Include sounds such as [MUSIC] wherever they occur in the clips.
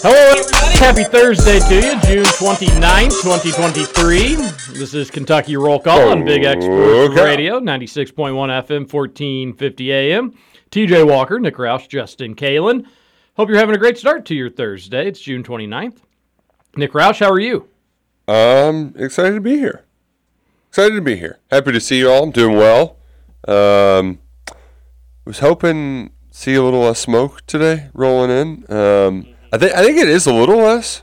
Hello, everybody. Happy Thursday to you, June 29th, 2023. This is Kentucky Roll Call on Big X Sports Okay. Radio, 96.1 FM, 1450 AM. TJ Walker, Nick Roush, Justin Kalen. Hope you're having a great start to your Thursday. It's June 29th. Nick Roush, how are you? I'm excited to be here. Excited to be here. Happy to see you all. I'm doing well. Um, was hoping see a little less smoke today rolling in. Um, I think I think it is a little less.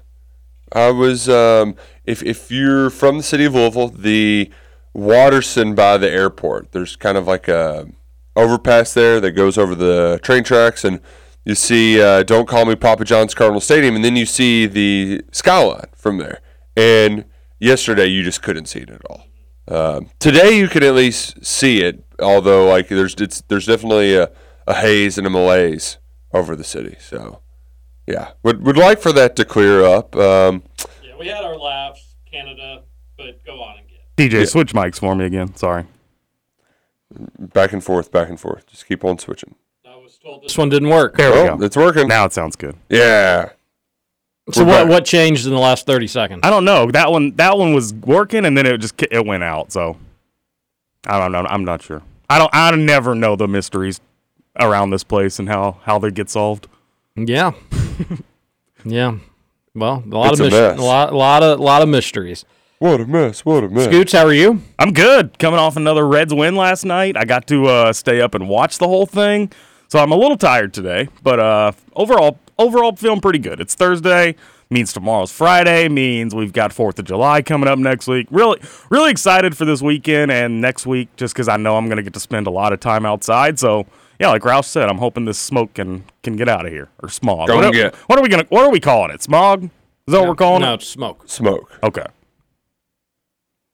I was um, if if you're from the city of Louisville, the Watterson by the airport. There's kind of like a overpass there that goes over the train tracks, and you see uh, "Don't Call Me Papa John's Cardinal Stadium," and then you see the skyline from there. And yesterday, you just couldn't see it at all. Um, today, you can at least see it, although like there's there's definitely a, a haze and a malaise over the city. So, yeah, would would like for that to clear up. Um, Yeah, we had our laughs, Canada, but go on and get. DJ, switch mics for me again. Sorry. back and forth, back and forth. Just keep on switching. I was told this one didn't work. There we Oh, go. it's working. Now it sounds good. Yeah. So We're what back. what changed in the last 30 seconds? I don't know. That one that one was working and then it just it went out. So I don't know. I'm not sure. I don't I never know the mysteries around this place and how how they get solved. Yeah. [LAUGHS] yeah. Well, a lot It's of a mys- mess. a lot, lot of lot of mysteries. What a mess. What a mess. Scoots, how are you? I'm good. Coming off another Reds win last night. I got to uh, stay up and watch the whole thing. So I'm a little tired today, but uh, overall overall feeling pretty good. It's Thursday. Means tomorrow's Friday. Means we've got Fourth of July coming up next week. Really, really excited for this weekend and next week, just because I know I'm going to get to spend a lot of time outside. So yeah, like Ralph said, I'm hoping this smoke can can get out of here or smog. Go what, are- get. what are we gonna? What are we calling it? Smog? Is that what we're calling no, it? No, smoke. Smoke. Okay.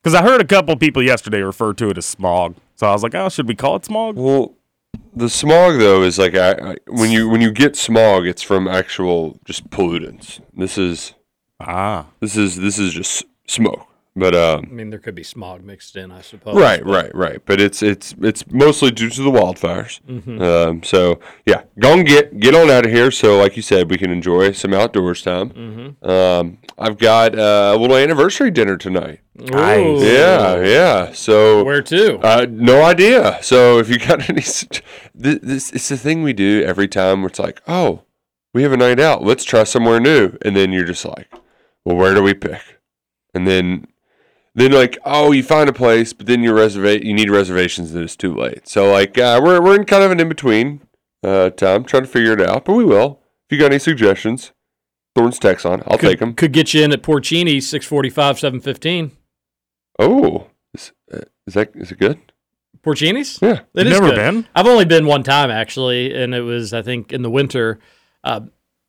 Because I heard a couple people yesterday refer to it as smog, so I was like, "Oh, should we call it smog?" Well, the smog though is like I, I, when you when you get smog, it's from actual just pollutants. This is Ah, this is this is just smoke. But um, I mean, there could be smog mixed in, I suppose. right, right, right. But it's it's it's mostly due to the wildfires. Mm-hmm. Um, so yeah, go and get get on out of here. So like you said, we can enjoy some outdoors time. Mm-hmm. Um, I've got uh, a little anniversary dinner tonight. Nice. Yeah, yeah. So Where to? Uh, no idea. So if you got [LAUGHS] any, this, this it's the thing we do every time. Where it's like, oh, we have a night out. Let's try somewhere new, and then you're just like, well, where do we pick? And then, then like, oh, you find a place, but then you reservate. You need reservations, and it's too late. So like, uh, we're we're in kind of an in between uh, time, trying to figure it out. But we will. If you got any suggestions, Thorns text on. I'll could, take them. Could get you in at Porcini, 645, 715. Oh, is, uh, is that is it good? Porcini's? Yeah. It is Never good. been? I've only been one time, actually, and it was, I think, in the winter. Uh,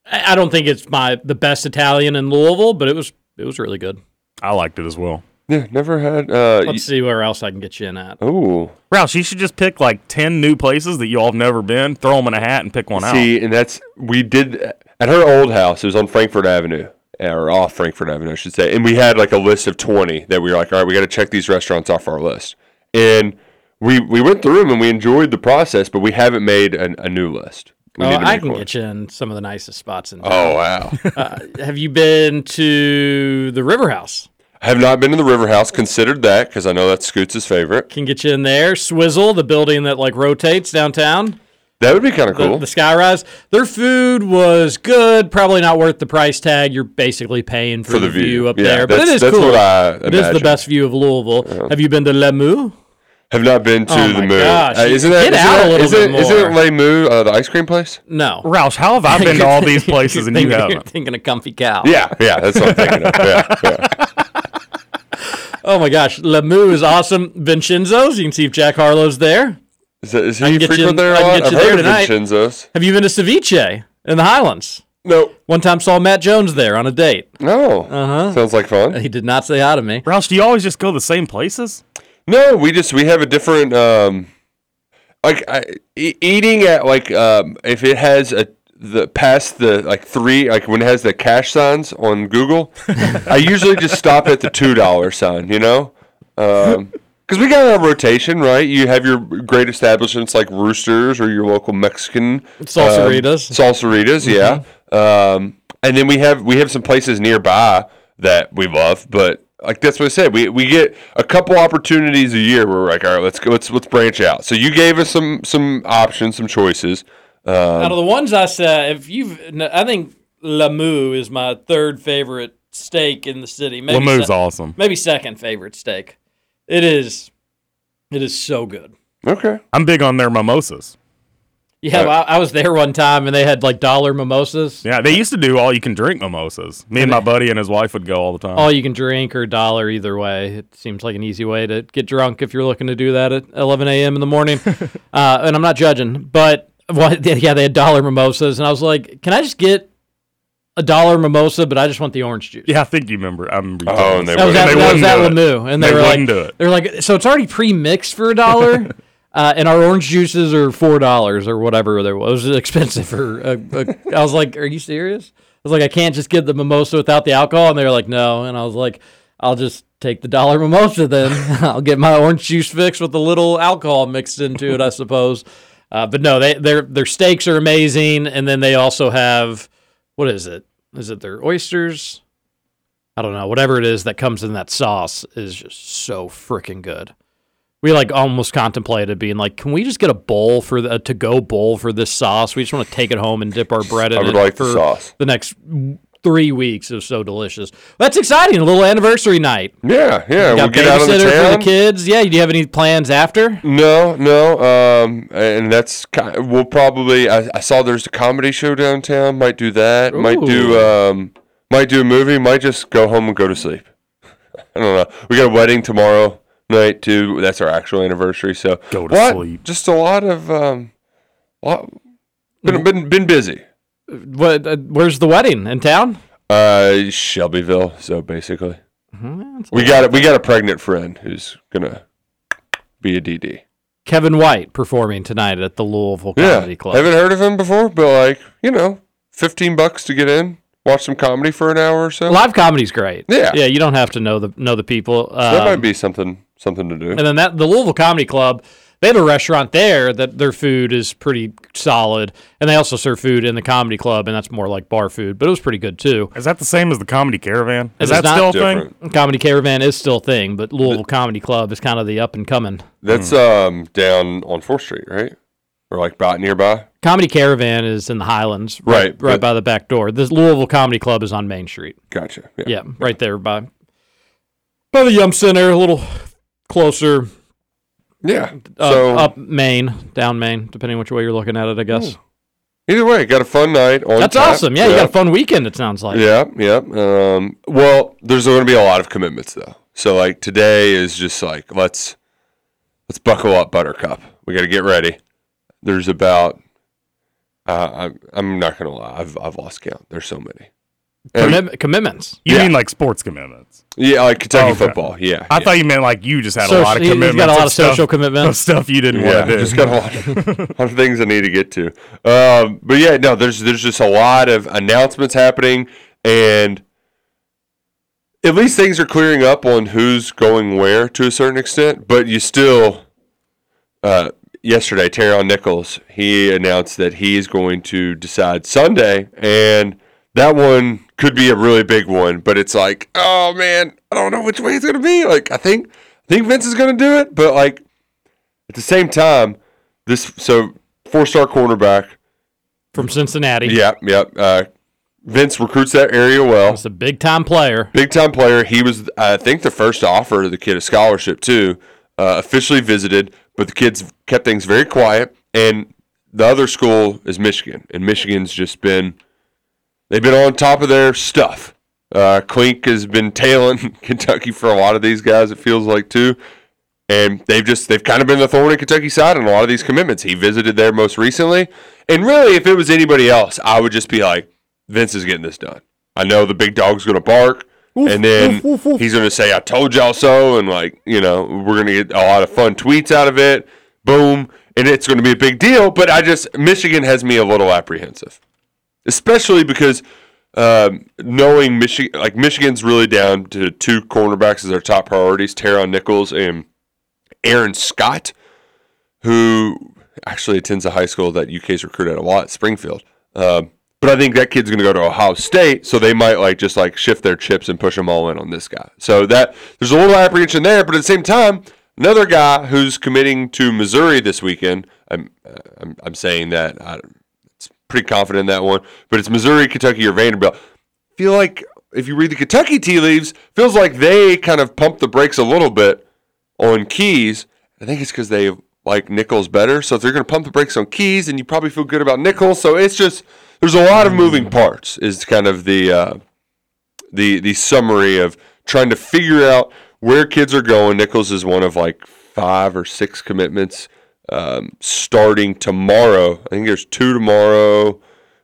I I don't think it's my the best Italian in Louisville, but it was it was really good. I liked it as well. Yeah, never had. Uh, Let's see where else I can get you in at. oh, Roush, you should just pick like ten new places that you all have never been, throw them in a hat, and pick one out. See, and that's we did at her old house. It was on Frankfort Avenue, or off Frankfort Avenue, I should say. And we had like a list of 20 that we were like, all right, we got to check these restaurants off our list. And we we went through them and we enjoyed the process, but we haven't made an, a new list. We Oh, need to I make can one. get you in some of the nicest spots in town. Oh wow! [LAUGHS] Uh, have you been to the River House? Have not been to the River House. Considered that because I know that's Scoots' favorite. Can get you in there. Swizzle, the building that like rotates downtown. That would be kind of cool. the skyrise. Their food was good. Probably not worth the price tag. You're basically paying for, For the, the view. view. up Yeah, there. But it is that's- that's cool. what I It is the best view of Louisville. Have you been to Le Moo? have not been to Oh the my Moo. Uh, isn't that, get isn't out a little isn't- bit isn't it more. Le Moo, uh, the ice cream place? No. Roush, how have I been to all these places and you [LAUGHS] You're haven't? thinking of Comfy Cow. Yeah, yeah, that's what I'm thinking of. Yeah, yeah. [LAUGHS] Oh my gosh, Le Moo is awesome. Vincenzo's. You can see if Jack Harlow's there. Is, that, is I he can get you- there I a lot? I've you there heard of tonight. Vincenzo's. Have you been to Seviche in the Highlands? No. One time saw Matt Jones there on a date. No. Uh-huh. Sounds like fun. He did not say hi to me. Roush, do you always just go the same places? No, we just we have a different um like I, e- eating at like um if it has a the past the like three like when it has the cash signs on Google, I usually just stop at the two dollar sign, you know, because we got our rotation right. You have your great establishments like Roosters or your local Mexican Salsaritas. um, salsaritas, yeah. Um, and then we have we have some places nearby that we love, but like that's what I said. We we get a couple opportunities a year where we're like, all right, let's go, let's let's branch out. So you gave us some some options, some choices. Um, Out of the ones I said, if you've, I think Le Moo is my third favorite steak in the city. Maybe Le Moo's se- awesome. Maybe second favorite steak. It is. It is so good. Okay. I'm big on their mimosas. Yeah, well, I, I was there one time and they had like dollar mimosas. Yeah, they used to do all you can drink mimosas. Me and my buddy and his wife would go all the time. All you can drink or dollar either way. It seems like an easy way to get drunk if you're looking to do that at 11 a.m. in the morning. [LAUGHS] uh, and I'm not judging, but what, [LAUGHS] yeah, they had dollar mimosas, and I was like, can I just get a dollar mimosa, but I just want the orange juice. yeah, I think you remember. I remember. you Oh, telling and us. they That was wouldn't- they that was wouldn't at do it. And they, They were like, wouldn't do it. they're like, so it's already pre-mixed for a dollar, [LAUGHS] uh, and our orange juices are four dollars or whatever there was. It was expensive for. A, a, [LAUGHS] I was like, are you serious? I was like, I can't just get the mimosa without the alcohol, and they were like, no, and I was like, I'll just take the dollar mimosa then. I'll get my orange juice fixed with a little alcohol mixed into it, I suppose. Uh, but no, they their their steaks are amazing, and then they also have what is it? Is it their oysters? I don't know. Whatever it is that comes in that sauce is just so freaking good. We like almost contemplated being like, can we just get a bowl for the to go bowl for this sauce? We just want to take it home and dip our bread in I would it like for the sauce. the next three weeks. It was so delicious. That's exciting. A little anniversary night. Yeah, yeah. We'll Got get out on the babysitter for the kids. Yeah. Do you have any plans after? No, no. Um, and that's kind we'll probably. I, I saw there's a comedy show downtown. Might do that. Might do. Um, might do a movie. Might just go home and go to sleep. [LAUGHS] I don't know. We got a wedding tomorrow night too. That's our actual anniversary. So Go to what? sleep. Just a lot of um, lot. Been been been busy. What? Uh, where's the wedding in town? Uh, Shelbyville. So basically, Mm-hmm. we got it. We got a pregnant friend who's gonna be a DD. Kevin White performing tonight at the Louisville Comedy yeah, Club. haven't heard of him before, but like you know, fifteen bucks to get in, watch some comedy for an hour or so. Live comedy's great. Yeah. yeah. You don't have to know the know the people. that Um, might be something something to do. And then that the Louisville Comedy Club, they have a restaurant there that their food is pretty solid, and they also serve food in the comedy club, and that's more like bar food, but it was pretty good too. Is that the same as the comedy caravan? It Is is that not still a thing? Different. Comedy Caravan is still a thing, but Louisville Comedy Club is kind of the up and coming. That's um down on Fourth Street, right? Or like about nearby. Comedy Caravan is in the Highlands, right, Right, right but- by the back door. This Louisville Comedy Club is on Main Street. Gotcha. Yeah. Yeah, right there by by the Yum Center, a little closer Yeah. uh, so up Main, down Main, depending which way you're looking at it, I guess. either way, got a fun night on. That's tap. awesome. Yeah, you got a fun weekend. It sounds like. Yeah, yeah. Um, well, there's going to be a lot of commitments though. So like today is just like let's let's buckle up, Buttercup. We got to get ready. There's about uh, I'm I'm not gonna lie, I've I've lost count. There's so many. And- Commit- commitments. You Yeah. mean like sports commitments? yeah, like Kentucky Oh, okay. football. Yeah, I yeah. thought you meant like you just had So- a lot of commitments. he's got a lot of of social stuff, commitments. Of stuff you didn't yeah, want to do. just got a lot, of, [LAUGHS] [LAUGHS] lot of things I need to get to. Um, but yeah, no, there's there's just a lot of announcements happening, and at least things are clearing up on who's going where to a certain extent, but you still. Uh, yesterday, Terron Nichols he announced that he is going to decide Sunday, and that one could be a really big one. But it's like, oh man, I don't know which way it's going to be. Like, I think I think Vince is going to do it, but like at the same time, this so four star cornerback. From Cincinnati. Yep, yep. Uh, Vince recruits that area well. He's a big time player. Big time player. He was, I think, the first to offer the kid a scholarship too. Uh, officially visited, but the kids kept things very quiet. And the other school is Michigan, and Michigan's just been they've been on top of their stuff. Uh, Clink has been tailing [LAUGHS] Kentucky for a lot of these guys. It feels like too, and they've just they've kind of been the thorn in Kentucky's side on a lot of these commitments. He visited there most recently, and really, if it was anybody else, I would just be like, Vince is getting this done. I know the big dog's going to bark, and then he's going to say, "I told y'all so," and like you know, we're going to get a lot of fun tweets out of it. Boom, and it's going to be a big deal. But I just Michigan has me a little apprehensive, especially because um, knowing Michigan, like Michigan's really down to two cornerbacks as their top priorities: Teron Nichols and Aaron Scott, who actually attends a high school that UK's recruited a lot, Springfield. Um, but I think that kid's going to go to Ohio State, so they might like just like shift their chips and push them all in on this guy. So that there's a little apprehension there, but at the same time, another guy who's committing to Missouri this weekend. I'm I'm, I'm saying that I, pretty confident in that one, but it's Missouri, Kentucky, or Vanderbilt. feel like if you read the Kentucky tea leaves, feels like they kind of pumped the brakes a little bit on Keys. I think it's because they like Nichols better. So if they're going to pump the brakes on Keys, and you probably feel good about Nichols. So it's just there's a lot of moving parts. Is kind of the uh, the the summary of trying to figure out where kids are going. Nichols is one of like five or six commitments um, starting tomorrow. I think there's two tomorrow,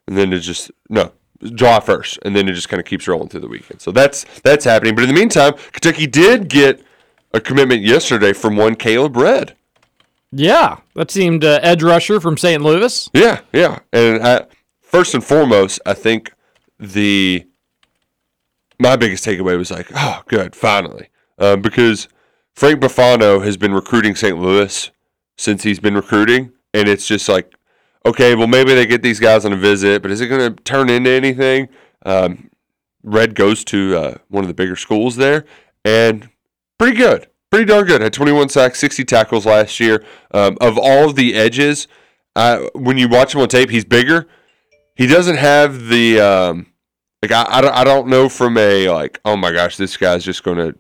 and then it just no July first, and then it just kind of keeps rolling through the weekend. So that's that's happening. But in the meantime, Kentucky did get a commitment yesterday from one Caleb Red. Yeah, that seemed uh, edge rusher from St. Louis. Yeah, yeah, and I, first and foremost, I think the my biggest takeaway was like, oh, good, finally, uh, because Frank Buffano has been recruiting St. Louis since he's been recruiting, and it's just like, okay, well maybe they get these guys on a visit, but is it going to turn into anything? Um, Red goes to uh, one of the bigger schools there, and pretty good, pretty darn good. Had 21 sacks, 60 tackles last year. Um, of all of the edges, uh, when you watch him on tape, he's bigger. He doesn't have the um, like I, I don't, I don't know from a like oh my gosh this guy's just going to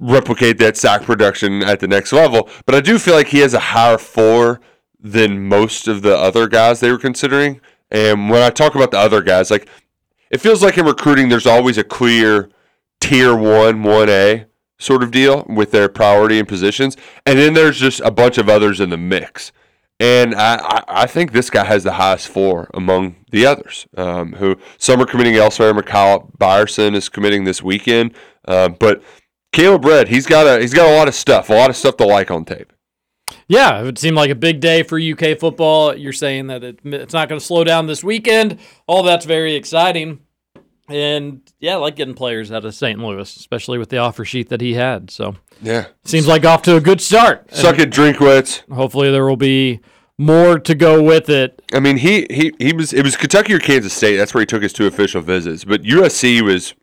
replicate that sack production at the next level. But I do feel like he has a higher floor than most of the other guys they were considering. And when I talk about the other guys, like it feels like in recruiting, there's always a clear tier one, one A sort of deal with their priority and positions, and then there's just a bunch of others in the mix. And I, I, I think this guy has the highest floor among the others. Um, who some are committing elsewhere. Mikhail Byerson is committing this weekend, uh, but Caleb Red, he's got a he's got a lot of stuff, a lot of stuff to like on tape. Yeah, it seemed like a big day for UK football. You're saying that it, it's not going to slow down this weekend. All that's very exciting. And yeah, I like getting players out of St. Louis, especially with the offer sheet that he had. So yeah, seems like off to a good start. Suck it, Drinkwitz. Hopefully, there will be more to go with it. I mean, he he he was it was Kentucky or Kansas State. That's where he took his two official visits. But USC was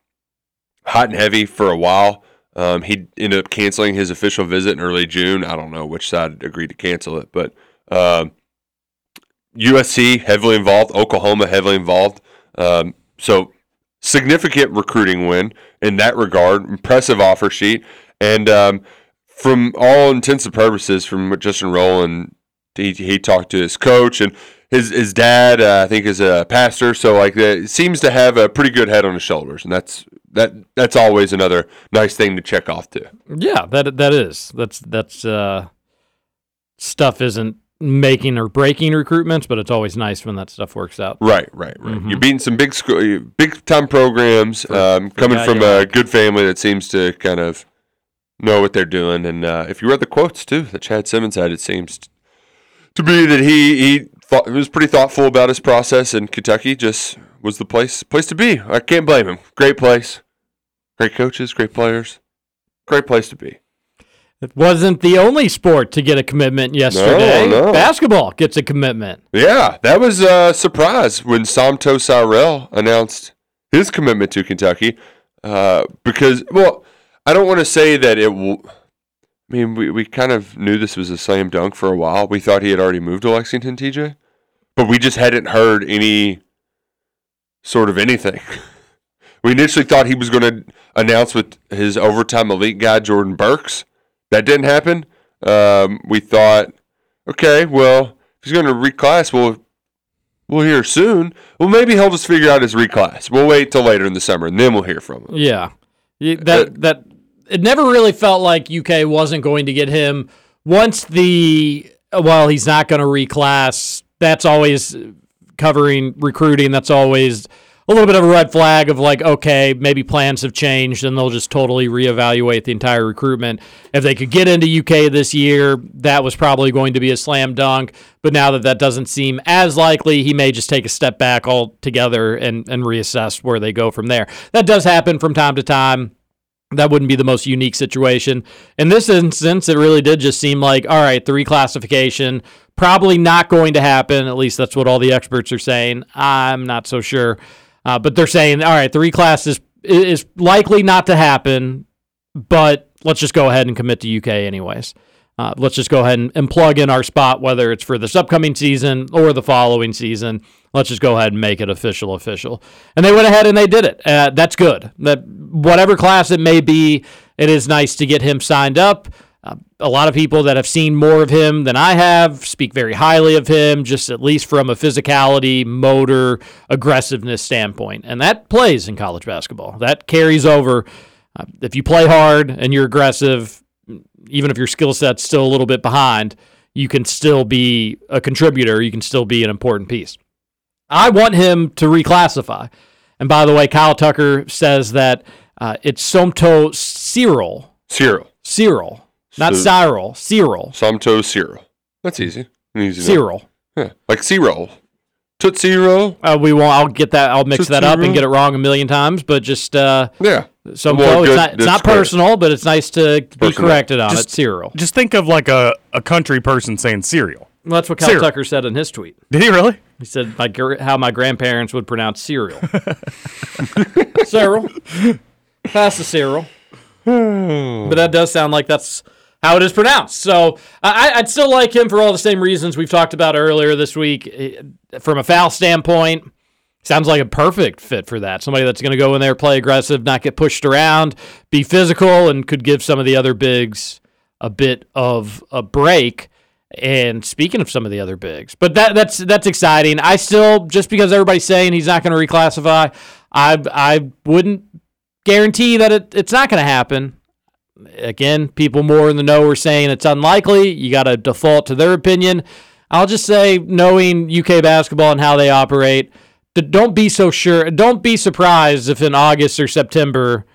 hot and heavy for a while. Um, he ended up canceling his official visit in early June. I don't know which side agreed to cancel it, but um, USC heavily involved, Oklahoma heavily involved. Um, so significant recruiting win in that regard. Impressive offer sheet, and um, from all intents and purposes, from Justin Rowland, he, he talked to his coach and his his dad. Uh, I think is a pastor, so like that seems to have a pretty good head on his shoulders, and that's that that's always another nice thing to check off too. Yeah, that that is that's that's uh, stuff isn't making or breaking recruitments, but it's always nice when that stuff works out. Right, right, right. Mm-hmm. You're beating some big school, big time programs, for, um, for coming from a like. good family that seems to kind of know what they're doing. And uh, if you read the quotes too that Chad Simmons had, it seems to be that he he thought, was pretty thoughtful about his process, in Kentucky just was the place place to be. I can't blame him. Great place. Great coaches, great players, great place to be. It wasn't the only sport to get a commitment yesterday. no. Basketball gets a commitment. Yeah, that was a surprise when Samto Sarel announced his commitment to Kentucky. Uh, because, well, I don't want to say that it will. I mean, we, we kind of knew this was a slam dunk for a while. We thought he had already moved to Lexington, TJ, but we just hadn't heard any sort of anything. [LAUGHS] we initially thought he was going to announce with his overtime elite guy, Jordan Burks. That didn't happen. Um, we thought, okay, well, if he's going to reclass, we'll we'll hear soon. Well, maybe he'll just figure out his reclass. We'll wait till later in the summer, and then we'll hear from him. Yeah, Y- that that it never really felt like UK wasn't going to get him. Once the well, he's not going to reclass. That's always covering recruiting. That's always a little bit of a red flag of like, okay, maybe plans have changed and they'll just totally reevaluate the entire recruitment. If they could get into UK this year, that was probably going to be a slam dunk. But now that that doesn't seem as likely, he may just take a step back altogether and, and reassess where they go from there. That does happen from time to time that wouldn't be the most unique situation. In this instance, it really did just seem like, all right, the reclassification probably not going to happen. At least that's what all the experts are saying. I'm not so sure, uh, but they're saying, all right, the reclass is is likely not to happen, but let's just go ahead and commit to UK anyways. Uh, let's just go ahead and, and plug in our spot, whether it's for this upcoming season or the following season. Let's just go ahead and make it official, official. And they went ahead and they did it. Uh, that's good. That whatever class it may be, it is nice to get him signed up. Uh, a lot of people that have seen more of him than I have speak very highly of him, just at least from a physicality, motor, aggressiveness standpoint. And that plays in college basketball. That carries over. Uh, if you play hard and you're aggressive, even if your skill set's still a little bit behind, you can still be a contributor. You can still be an important piece. I want him to reclassify. And by the way, Kyle Tucker says that uh, it's Somto Cyril. Cyril. Cyril. Not So- Cyril. Cyril. Samto Cyril. That's easy. An easy. Cyril. Yeah. Like Cyril. Tootsie Roll. Uh, we won't. I'll get that. I'll mix Tootsie that up and get it wrong a million times. But just uh, Yeah. so Well, it's good. not, it's not personal, but it's nice to be corrected on Just- it. Cyril. Just think of like a, a country person saying cereal. Well, that's what Kyle Cyril. Tucker said in his tweet. Did he really? He said my, how my grandparents would pronounce cereal. [LAUGHS] Cyril. Pass the Cyril. [SIGHS] but that does sound like that's how it is pronounced. So I, I'd still like him for all the same reasons we've talked about earlier this week. From a foul standpoint, sounds like a perfect fit for that. Somebody that's going to go in there, play aggressive, not get pushed around, be physical, and could give some of the other bigs a bit of a break. And speaking of some of the other bigs, but that that's that's exciting. I still just because everybody's saying he's not going to reclassify, I I wouldn't guarantee that it, it's not going to happen. Again, people more in the know are saying it's unlikely. You got to default to their opinion. I'll just say, knowing UK basketball and how they operate, don't be so sure. Don't be surprised if in August or September,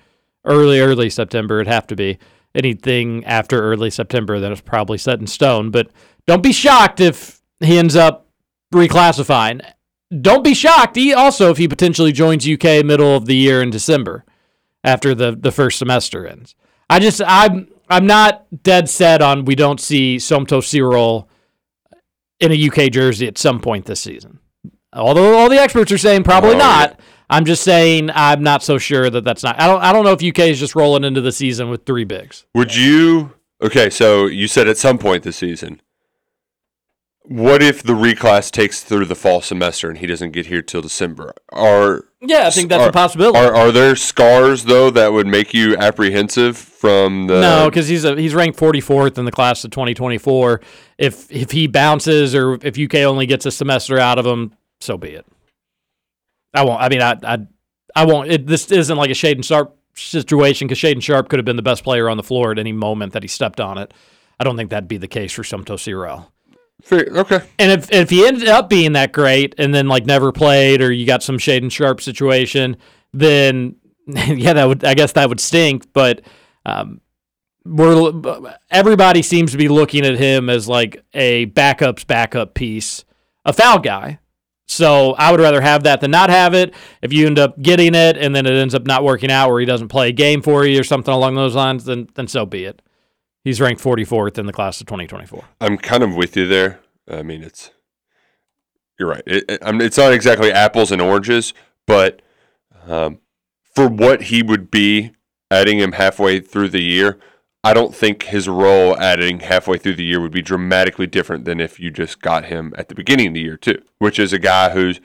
early early September, it'd have to be anything after early September that is probably set in stone. But don't be shocked if he ends up reclassifying. Don't be shocked he also if he potentially joins UK middle of the year in December after the, the first semester ends. I just I'm I'm not dead set on we don't see Somto Cyril in a UK jersey at some point this season. Although all the experts are saying probably Oh, not. I'm just saying I'm not so sure that that's not. I don't I don't know if UK is just rolling into the season with three bigs. Would you? Okay, so you said at some point this season. What if the reclass takes through the fall semester and he doesn't get here till December? Are Yeah, I think that's are, a possibility. Are are there scars though that would make you apprehensive from the? no, because he's a, he's ranked 44th in the class of 2024. If if he bounces or if UK only gets a semester out of him, so be it. I won't. I mean, I I, I won't. It, this isn't like a Shaedon Sharpe situation because Shaedon Sharpe could have been the best player on the floor at any moment that he stepped on it. I don't think that'd be the case for Sumto. Fair- okay. And if if he ended up being that great and then like never played or you got some Shaedon Sharpe situation, then [LAUGHS] yeah, that would I guess that would stink. But um, we're everybody seems to be looking at him as like a backups backup piece, a foul guy, So I would rather have that than not have it. If you end up getting it and then it ends up not working out where he doesn't play a game for you or something along those lines, then then so be it. He's ranked 44th in the class of 2024. I'm kind of with you there. I mean, it's you're right. It, it- I mean, it's not exactly apples and oranges, but um, for what he would be adding him halfway through the year, I don't think his role adding halfway through the year would be dramatically different than if you just got him at the beginning of the year too, which is a guy who's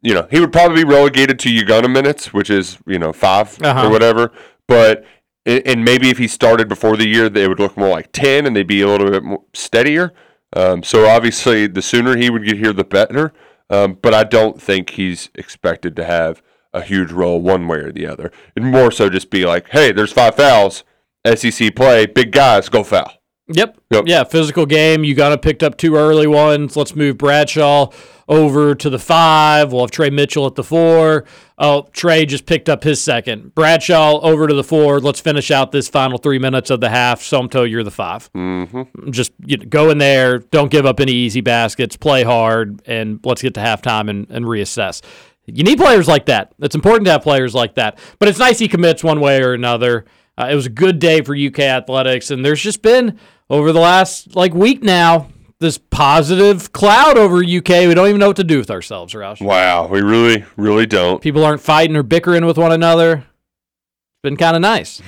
you know, he would probably be relegated to Uganda minutes, which is, you know, 5 Uh-huh. or whatever. But, and and maybe if he started before the year, they would look more like 10 and they'd be a little bit more steadier. Um, so obviously, the sooner he would get here, the better. Um, but I don't think he's expected to have a huge role one way or the other. It'd more so just be like, hey, there's five fouls, SEC play, big guys, go foul. Yep. Yep. Yeah, physical game. You got to picked up two early ones. Let's move Bradshaw over to the five. We'll have Tre Mitchell at the four. Oh, Tre just picked up his second. Bradshaw over to the four. Let's finish out this final three minutes of the half. Somto, you're the 5 Mm-hmm. Just you know, go in there. Don't give up any easy baskets. Play hard, and let's get to halftime and, and reassess. You need players like that. It's important to have players like that. But it's nice he commits one way or another. Uh, it was a good day for UK athletics, and there's just been over the last like week now this positive cloud over UK. We don't even know what to do with ourselves, Roush. Wow, we really, really don't. People aren't fighting or bickering with one another. It's been kind of nice.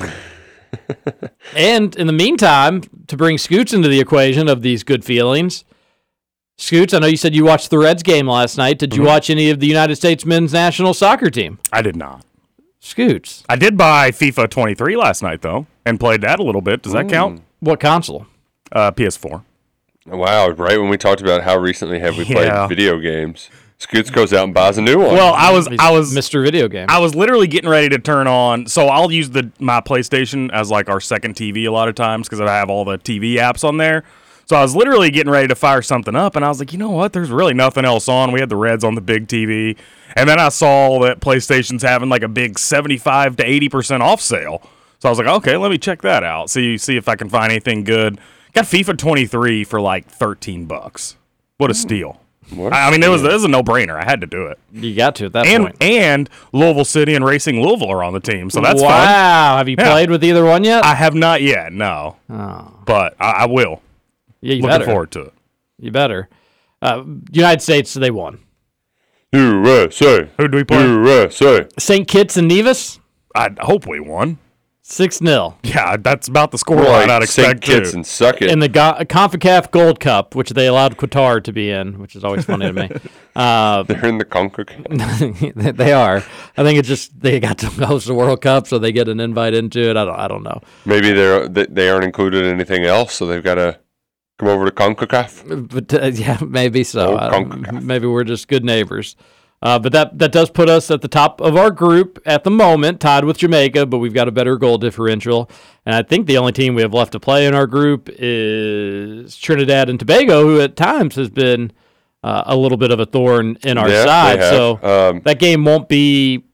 [LAUGHS] and in the meantime, to bring Scoots into the equation of these good feelings, Scoots, I know you said you watched the Reds game last night. Did you watch any of the United States men's national soccer team? I did not. Scoots. I did buy FIFA 23 last night though, and played that a little bit. Does that count? What console? Uh, PS4. Wow, right when we talked about how recently have we played video games, Scoots goes out and buys a new one. Well, I was I was Mr. Video Game. I was literally getting ready to turn on. So I'll use the my PlayStation as like our second TV a lot of times because I have all the TV apps on there. So I was literally getting ready to fire something up, and I was like, you know what? There's really nothing else on. We had the Reds on the big TV, and then I saw that PlayStation's having like a big 75 to 80 percent off sale. So I was like, okay, let me check that out. See see if I can find anything good. Got FIFA 23 for like 13 bucks. What a hmm. steal! What I mean, it was it was a no brainer. I had to do it you got to at that and point. and Louisville City and Racing Louisville are on the team, so that's wow. fun. Have you Yeah. played with either one yet? I have not yet, no, oh. but I, I will. Yeah, you Looking better. forward to it. You better. Uh, United States, they won. USA, Who do we play? USA. St. Kitts and Nevis, I hope we won. 6 0. Yeah, that's about the score More line I'd expect. St. Kitts too. and suck it. In the Go- CONCACAF Gold Cup, which they allowed Qatar to be in, which is always funny to me. [LAUGHS] Uh, They're in the CONCACAF. [LAUGHS] they are. I think it's just they got to [LAUGHS] host the World Cup, so they get an invite into it. I don't. I don't know. Maybe they're they they aren't included in anything else, so they've got to come over to CONCACAF. But uh, [LAUGHS] yeah, maybe so. Oh, I don't- CONCACAF. maybe we're just good neighbors. Uh, but that that does put us at the top of our group at the moment, tied with Jamaica. But we've got a better goal differential, and I think the only team we have left to play in our group is Trinidad and Tobago, who at times has been uh, a little bit of a thorn in our Yeah, side. So Um, that game won't be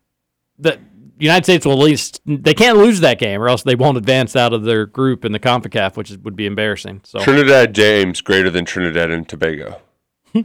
the United States will at least they can't lose that game, or else they won't advance out of their group in the Concacaf, which is, would be embarrassing. So Trinidad James greater than Trinidad and Tobago. [LAUGHS]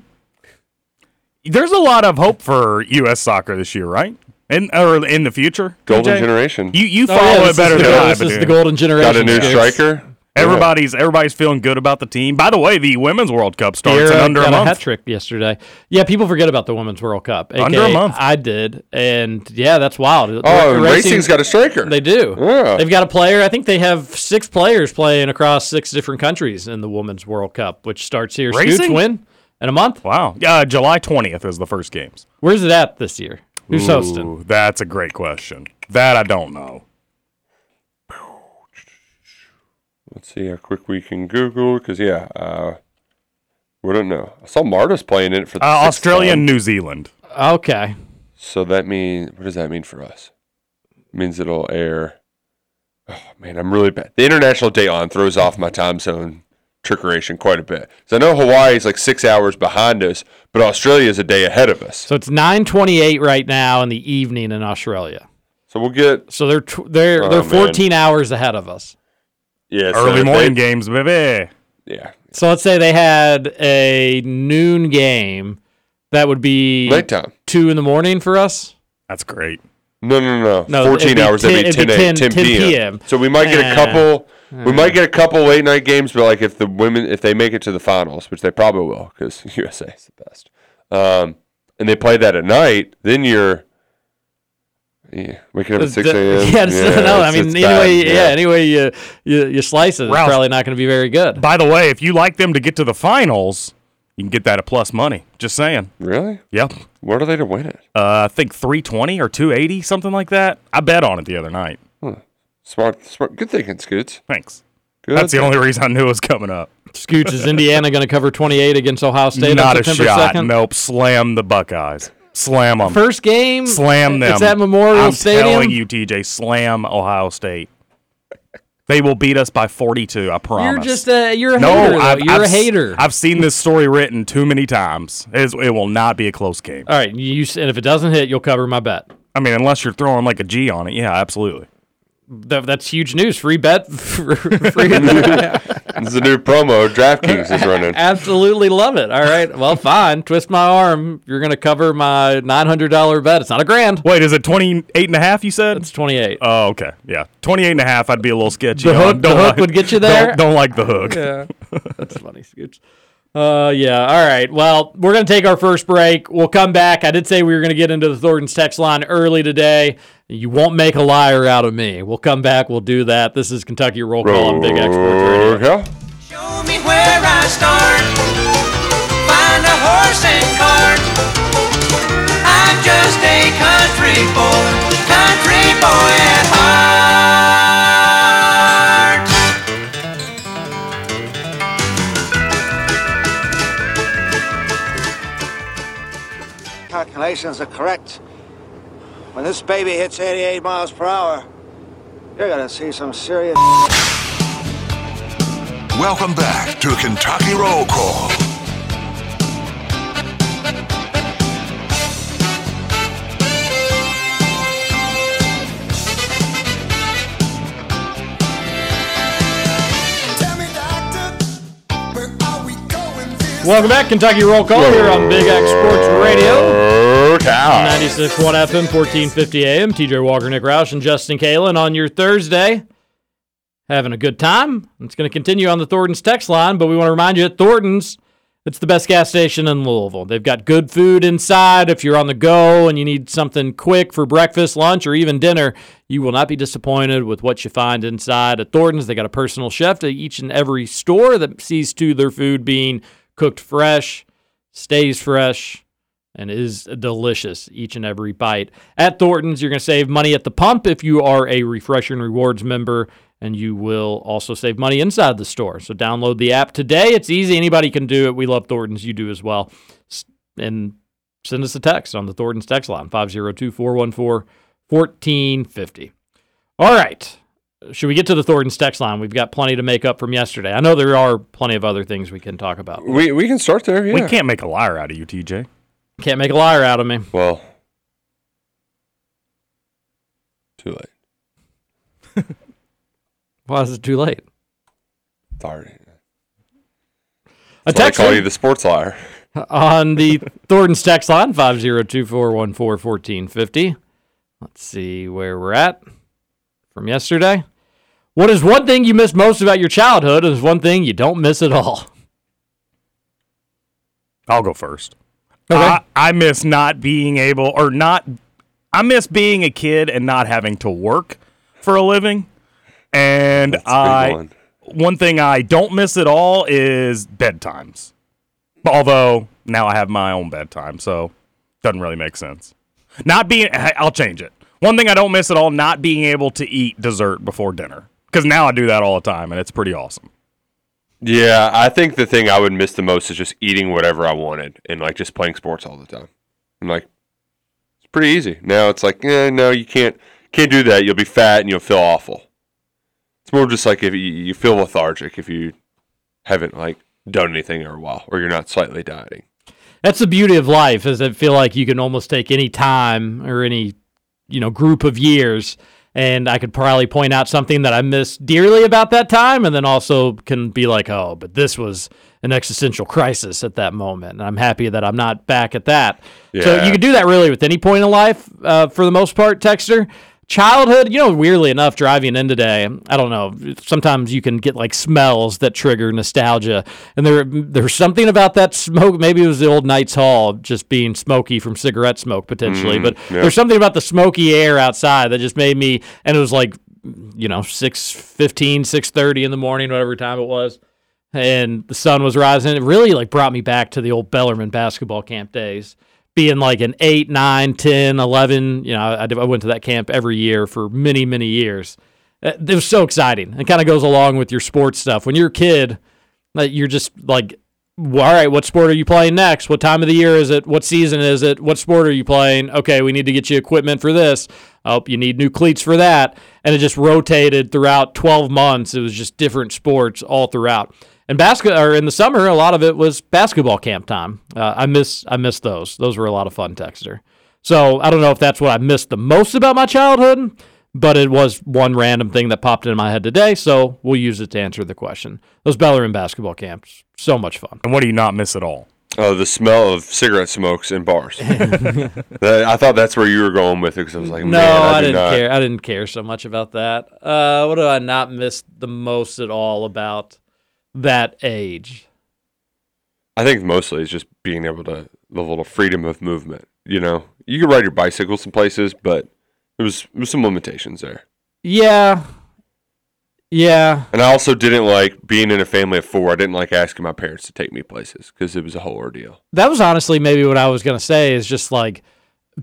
There's a lot of hope for U.S. soccer this year, right? In or in the future, Golden DJ? generation. You you Oh, follow yeah, it better the, than gold- I This is the golden generation. got a new striker. Everybody's everybody's feeling good about the team. By the way, the Women's World Cup starts in Sierra under a got month. hat trick yesterday. Yeah, people forget about the Women's World Cup. Under a month. I did, and yeah, that's wild. Oh, Racing- Racing's got a striker. They do. Yeah. They've got a player. I think they have six players playing across six different countries in the Women's World Cup, which starts here. Scoots Racing? win in a month. Wow. Uh, July 20th is the first games. Where's it at this year? Who's hosting? That's a great question. That I don't know. Let's see how quick we can Google. Because yeah, uh, we don't know. I saw Marta's playing in it for the Uh, sixth Australia time. and New Zealand. Okay. So that means what does that mean for us? It means it'll air. Oh man, I'm really bad. The international day on throws off my time zone trickeration quite a bit. So I know Hawaii is like six hours behind us, but Australia is a day ahead of us. So it's 9:28 right now in the evening in Australia. So we'll get So they're tw- they're Oh, they're man. 14 hours ahead of us. Yeah so Early if morning they- games, baby. Yeah, So let's say they had a noon game That would be Nighttime. two in the morning for us. That's great. No, no, no, No, no. it'd 14 be hours. 10 That'd be it'd 10, be a- 10 10 p.m. So we might get a couple. We might get a couple late night games, but like if the women, if they make it to the finals, which they probably will, because USA [LAUGHS] is the best, um, and they play that at night, then you're yeah, waking up at six a.m. [LAUGHS] Yeah, it's- no, I mean, it's anyway, bad, yeah. anyway, you, you you slice it. It's probably not going to be very good. By the way, if you like them to get to the finals, you can get that at plus money. Just saying. Really? Yep. What are they to win it? Uh, I think 320 or 280, something like that. I bet on it the other night. Huh. Smart, smart. Good thinking, Scoots. Thanks. Good. That's the only reason I knew it was coming up. Scoots, is Indiana going to cover 28 against Ohio State [LAUGHS] Not on a shot. 2nd? Nope. Slam the Buckeyes. Slam them. First game? Slam them. It's at Memorial I'm Stadium? telling you, TJ, slam Ohio State. They will beat us by 42. I promise. You're just a, you're a no, hater. I've, You're I've a s- hater. I've seen this story written too many times. It's- it will not be a close game. All right, you and if it doesn't hit, you'll cover my bet. I mean, unless you're throwing like a G on it. Yeah, absolutely. That, that's huge news. Free bet. [LAUGHS] Free [LAUGHS] This is a new promo DraftKings is running. [LAUGHS] Absolutely love it. All right. Well, fine. Twist my arm. You're going to cover my $900 bet. It's not a grand. Wait, is it 28 and a half you said? It's 28. Oh, okay. Yeah. 28 and a half, I'd be a little sketchy. The on. hook- the hook like- would get you there? Don't, don't like the hook. Yeah. That's funny, Scooch. Uh, yeah. All right. Well, we're going to take our first break. We'll come back. I did say we were going to get into the Thornton's text line early today. You won't make a liar out of me. We'll come back. We'll do that. This is Kentucky Roll Call on Big X Sports Radio. Okay. Show me where I start. Find a horse and cart. I'm just a country boy, country boy at heart. Calculations are correct, when this baby hits 88 miles per hour, you're gonna see some serious. Welcome back to Kentucky Roll Call. Welcome back, Kentucky Roll Call here on Big X Sports Radio. Okay. 96.1 FM, 1450 AM. TJ Walker, Nick Roush, and Justin Kalen on your Thursday. Having a good time. It's going to continue on the Thornton's text line, but we want to remind you at Thornton's, it's the best gas station in Louisville. They've got good food inside. If you're on the go and you need something quick for breakfast, lunch, or even dinner, you will not be disappointed with what you find inside at Thornton's. They got a personal chef at each and every store that sees to their food being cooked fresh, stays fresh, and is delicious each and every bite. At Thornton's, you're going to save money at the pump if you are a Refresh and Rewards member, and you will also save money inside the store. So download the app today. It's easy. Anybody can do it. We love Thornton's. You do as well. And send us a text on the Thornton's text line, 502 414 1450. All right. Should we get to the Thornton's text line? We've got plenty to make up from yesterday. I know there are plenty of other things we can talk about. We we can start there. Yeah. We can't make a liar out of you, TJ. Can't make a liar out of me. Well, too late. [LAUGHS] Why is it too late? Sorry. A That's why I text call you the sports liar. [LAUGHS] on the Thornton's text line, 502-414-1450. Let's see where we're at from yesterday. What is one thing you miss most about your childhood and is one thing you don't miss at all? I'll go first. Okay. I, I miss not being able, or not, I miss being a kid and not having to work for a living. And That's a I, one. one thing I don't miss at all is bedtimes. Although now I have my own bedtime, so doesn't really make sense. Not being, I'll change it. One thing I don't miss at all: not being able to eat dessert before dinner, because now I do that all the time, and it's pretty awesome. Yeah, I think the thing I would miss the most is just eating whatever I wanted and like just playing sports all the time. And like, it's pretty easy. Now it's like, eh, no, you can't can't do that. You'll be fat and you'll feel awful. It's more just like if you, you feel lethargic if you haven't like done anything in a while or you're not slightly dieting. That's the beauty of life is I feel like you can almost take any time or any, you know, group of years and I could probably point out something that I missed dearly about that time, and then also can be like, oh, but this was an existential crisis at that moment, and I'm happy that I'm not back at that. So you could do that really with any point in life, uh, for the most part, Texter. Childhood, you know, weirdly enough, driving in today, I don't know. Sometimes you can get like smells that trigger nostalgia, and there there's something about that smoke. Maybe it was the old Knights Hall just being smoky from cigarette smoke potentially, Mm, but yeah. there's something about the smoky air outside that just made me. And it was like, you know, 6.15, 6.30 in the morning, whatever time it was, and the sun was rising. It really like brought me back to the old Bellarmine basketball camp days being like an 8 9 10 11 you know I, I went to that camp every year for many many years. Uh, it was so exciting. It kind of goes along with your sports stuff. When you're a kid you're just like all right what sport are you playing next? What time of the year is it? What season is it? What sport are you playing? Okay we need to get you equipment for this. Oh you need new cleats for that. And it just rotated throughout 12 months. It was just different sports all throughout and basket or in the summer, a lot of it was basketball camp time. Uh, I miss I miss those. Those were a lot of fun, Texter. So I don't know if that's what I missed the most about my childhood, but it was one random thing that popped into my head today. So we'll use it to answer the question. Those Bellarmine basketball camps, so much fun. And what do you not miss at all? Oh, the smell of cigarette smokes in bars. [LAUGHS] That- I thought that's where you were going with it because I was like, No, man, I, I, didn't not. care. I didn't care so much about that. Uh, what do I not miss the most at all about that age? I think mostly it's just being able to the little freedom of movement. You know, you could ride your bicycle some places, but there was there was some limitations there. Yeah, yeah. And I also didn't like being in a family of four. I didn't like asking my parents to take me places because it was a whole ordeal. that was honestly maybe what I was gonna say is just like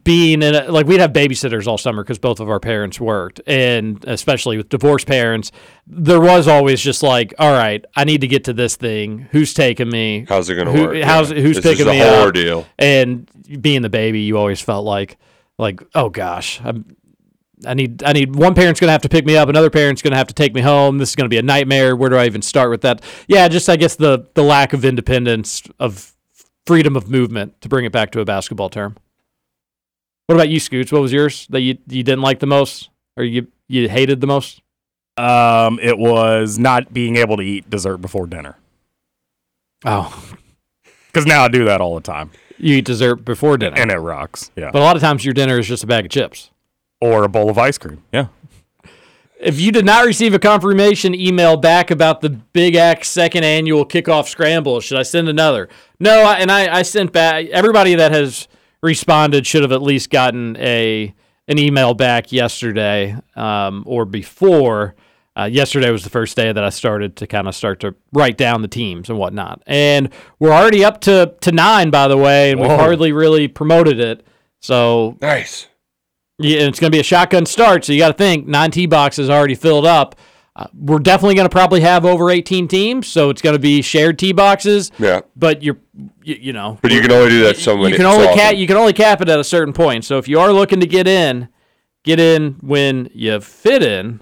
being in a, like we'd have babysitters all summer because both of our parents worked, and especially with divorced parents, there was always just like, all right, I need to get to this thing. Who's taking me? How's it gonna Who- work? How's Yeah. who's This is picking a me whole up? ordeal. And being the baby, you always felt like like oh gosh, I'm. I need I need one parent's gonna have to pick me up, another parent's gonna have to take me home. This is gonna be a nightmare. Where do I even start with that? Yeah, just I guess the the lack of independence of freedom of movement to bring it back to a basketball term. What about you, Scoots? What was yours that you you didn't like the most, or you you hated the most? Um, it was not being able to eat dessert before dinner. Oh, [LAUGHS] Because now I do that all the time, you eat dessert before dinner, and it rocks. Yeah, but a lot of times your dinner is just a bag of chips. or a bowl of ice cream. Yeah, [LAUGHS] If you did not receive a confirmation email back about the Big X second annual kickoff scramble, should I send another? No, I, and I, I sent back. Everybody that has responded should have at least gotten a an email back yesterday um, or before. Uh, yesterday was the first day that I started to kind of start to write down the teams and whatnot, and we're already up to to nine, by the way, and we've hardly really promoted it. So Nice. yeah, and it's going to be a shotgun start, so you got to think nine tee boxes already filled up. Uh, we're definitely going to probably have over 18 teams, so it's going to be shared tee boxes. Yeah. But you're, you, you know, But you can only do that so many. you can only cap you can only cap it at a certain point. So if you are looking to get in, get in when you fit in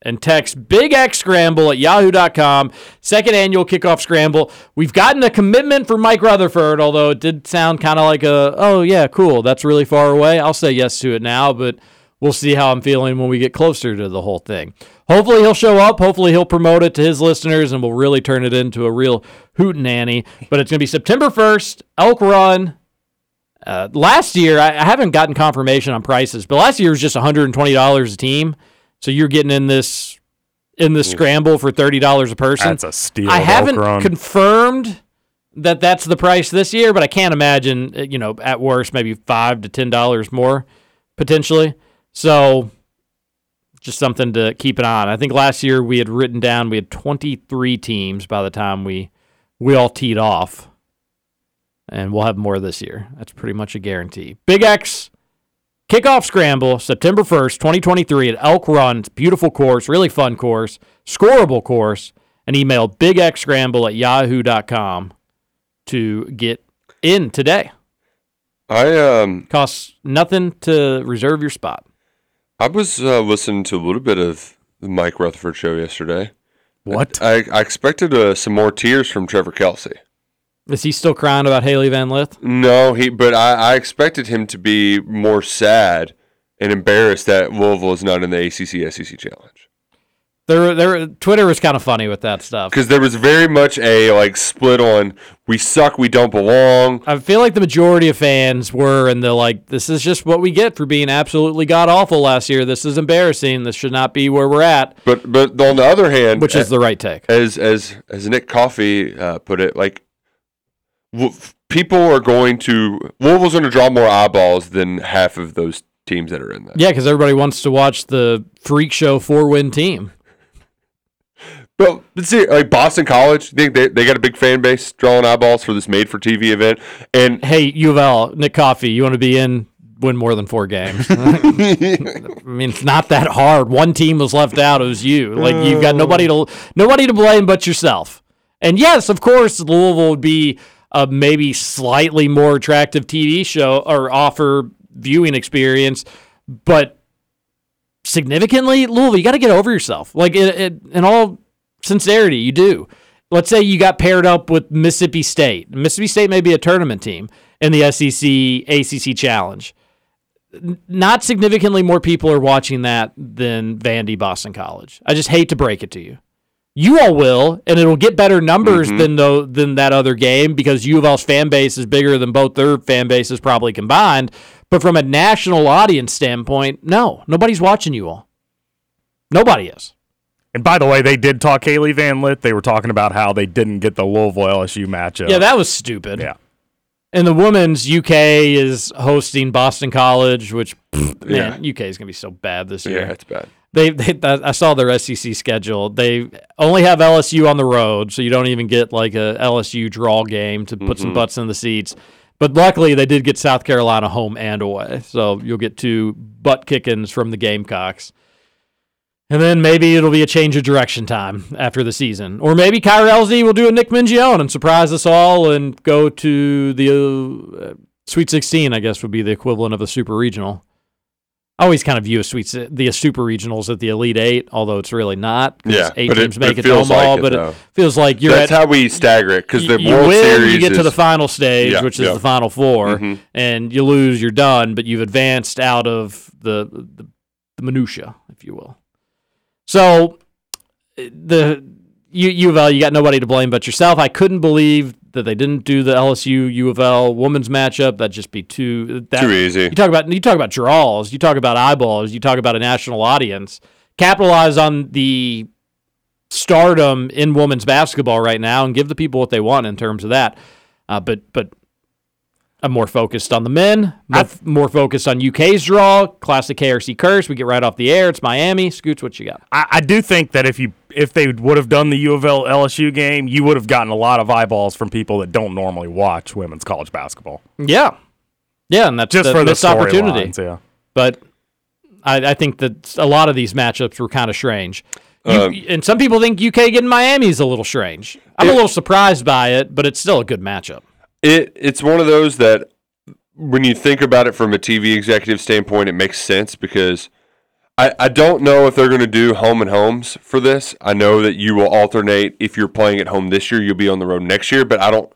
and text Big X Scramble at yahoo.com. Second annual kickoff scramble. We've gotten a commitment for Mike Rutherford, although it did sound kind of like a, oh, yeah, cool. That's really far away. I'll say yes to it now, but we'll see how I'm feeling when we get closer to the whole thing. Hopefully he'll show up. Hopefully he'll promote it to his listeners and we'll really turn it into a real hootenanny. But it's going to be September 1st, Elk Run. Uh, last year, I, I haven't gotten confirmation on prices, but last year was just $120 a team. So you're getting in this in the scramble for $30 a person. That's a steal I haven't confirmed that that's the price this year, but I can't imagine, uh, you know, at worst maybe 5 to $10 more potentially. So just something to keep an eye on. I think last year we had written down we had 23 teams by the time we we all teed off. And we'll have more this year. That's pretty much a guarantee. Big X kickoff scramble September 1st, 2023 at Elk Run. Beautiful course, really fun course, scoreable course. And email bigxscramble at yahoo.com to get in today. I um Costs nothing to reserve your spot. I was uh, listening to a little bit of the Mike Rutherford show yesterday. What? I, I expected uh, some more tears from Trevor Kelsey. Is he still crying about Hailey Van Lith? No, he. But I, I expected him to be more sad and embarrassed that Louisville is not in the ACC SEC challenge. There, there. Twitter was kind of funny with that stuff. Because there was very much a like split on we suck, we don't belong. I feel like the majority of fans were, and they're like, "This is just what we get for being absolutely god awful last year. This is embarrassing. This should not be where we're at." But but on the other hand, Which is the right take. as as as Nick Coffey uh, put it, like w- people are going to Louisville's going to draw more eyeballs than half of those teams that are in there. Yeah, because everybody wants to watch the freak show four win team. But let's see, like Boston College, they, they they got a big fan base drawing eyeballs for this made for TV event, and Hey, U of L, Nick Coffey, you want to be in? Win more than four games. [LAUGHS] I mean, it's not that hard. One team was left out. It was you. Like you've got nobody to nobody to blame but yourself. And yes, of course, Louisville would be a maybe slightly more attractive TV show or offer viewing experience, but significantly, Louisville, you got to get over yourself. Like it, it, in all sincerity, you do. Let's say you got paired up with Mississippi State. Mississippi State may be a tournament team in the SEC ACC Challenge. Not significantly more people are watching that than Vandy Boston College. I just hate to break it to you. You all will, and it'll get better numbers mm-hmm. than though than that other game because U of L's fan base is bigger than both their fan bases probably combined. But from a national audience standpoint, no, nobody's watching you all. Nobody is. And by the way, they did talk Hailey Van Lith. They were talking about how they didn't get the Louisville LSU matchup. Yeah, that was stupid. Yeah. And the women's UK is hosting Boston College, which man, UK is gonna be so bad this year. yeah, it's bad. They, they I saw their SEC schedule. They only have LSU on the road, so you don't even get like a LSU draw game to put some butts in the seats. But luckily, they did get South Carolina home and away, so you'll get two butt kickings from the Gamecocks. And then maybe it'll be a change of direction time after the season, or maybe Kyra Elzy will do a Nick Mingione and surprise us all and go to the uh, Sweet 16. I guess would be the equivalent of a Super Regional. I always kind of view a sweet the super regionals at the Elite Eight, although it's really not. Yeah, eight but it- teams make it it to feels like it, but though. it feels like you're That's at how we stagger it because the you World win, Series you get to the final stage, Yeah, which is yeah. the final 4 Mhm. and you lose, you're done. But you've advanced out of the the, the minutia, if you will. So the U, U of L, you got nobody to blame but yourself. I couldn't believe that they didn't do the LSU U of L women's matchup. That'd just be too that, Too easy. You talk about you talk about draws, you talk about eyeballs, you talk about a national audience. Capitalize on the stardom in women's basketball right now and give the people what they want in terms of that. Uh, but but I'm more focused on the men, more, more focused on UK's draw, classic KRC curse. We get right off the air. It's Miami. Scoots, what you got? I, I do think that if you if they would have done the U of L LSU game, you would have gotten a lot of eyeballs from people that don't normally watch women's college basketball. Yeah, yeah, and that's Just the for the missed opportunity. storylines, yeah. But I, I think that a lot of these matchups were kind of strange. You, Um, and some people think UK getting Miami is a little strange. I'm a little surprised by it, but it's still a good matchup. It it's one of those that when you think about it from a TV executive standpoint, it makes sense because I, I don't know if they're going to do home and homes for this. I know that you will alternate if you're playing at home this year, you'll be on the road next year, but I don't.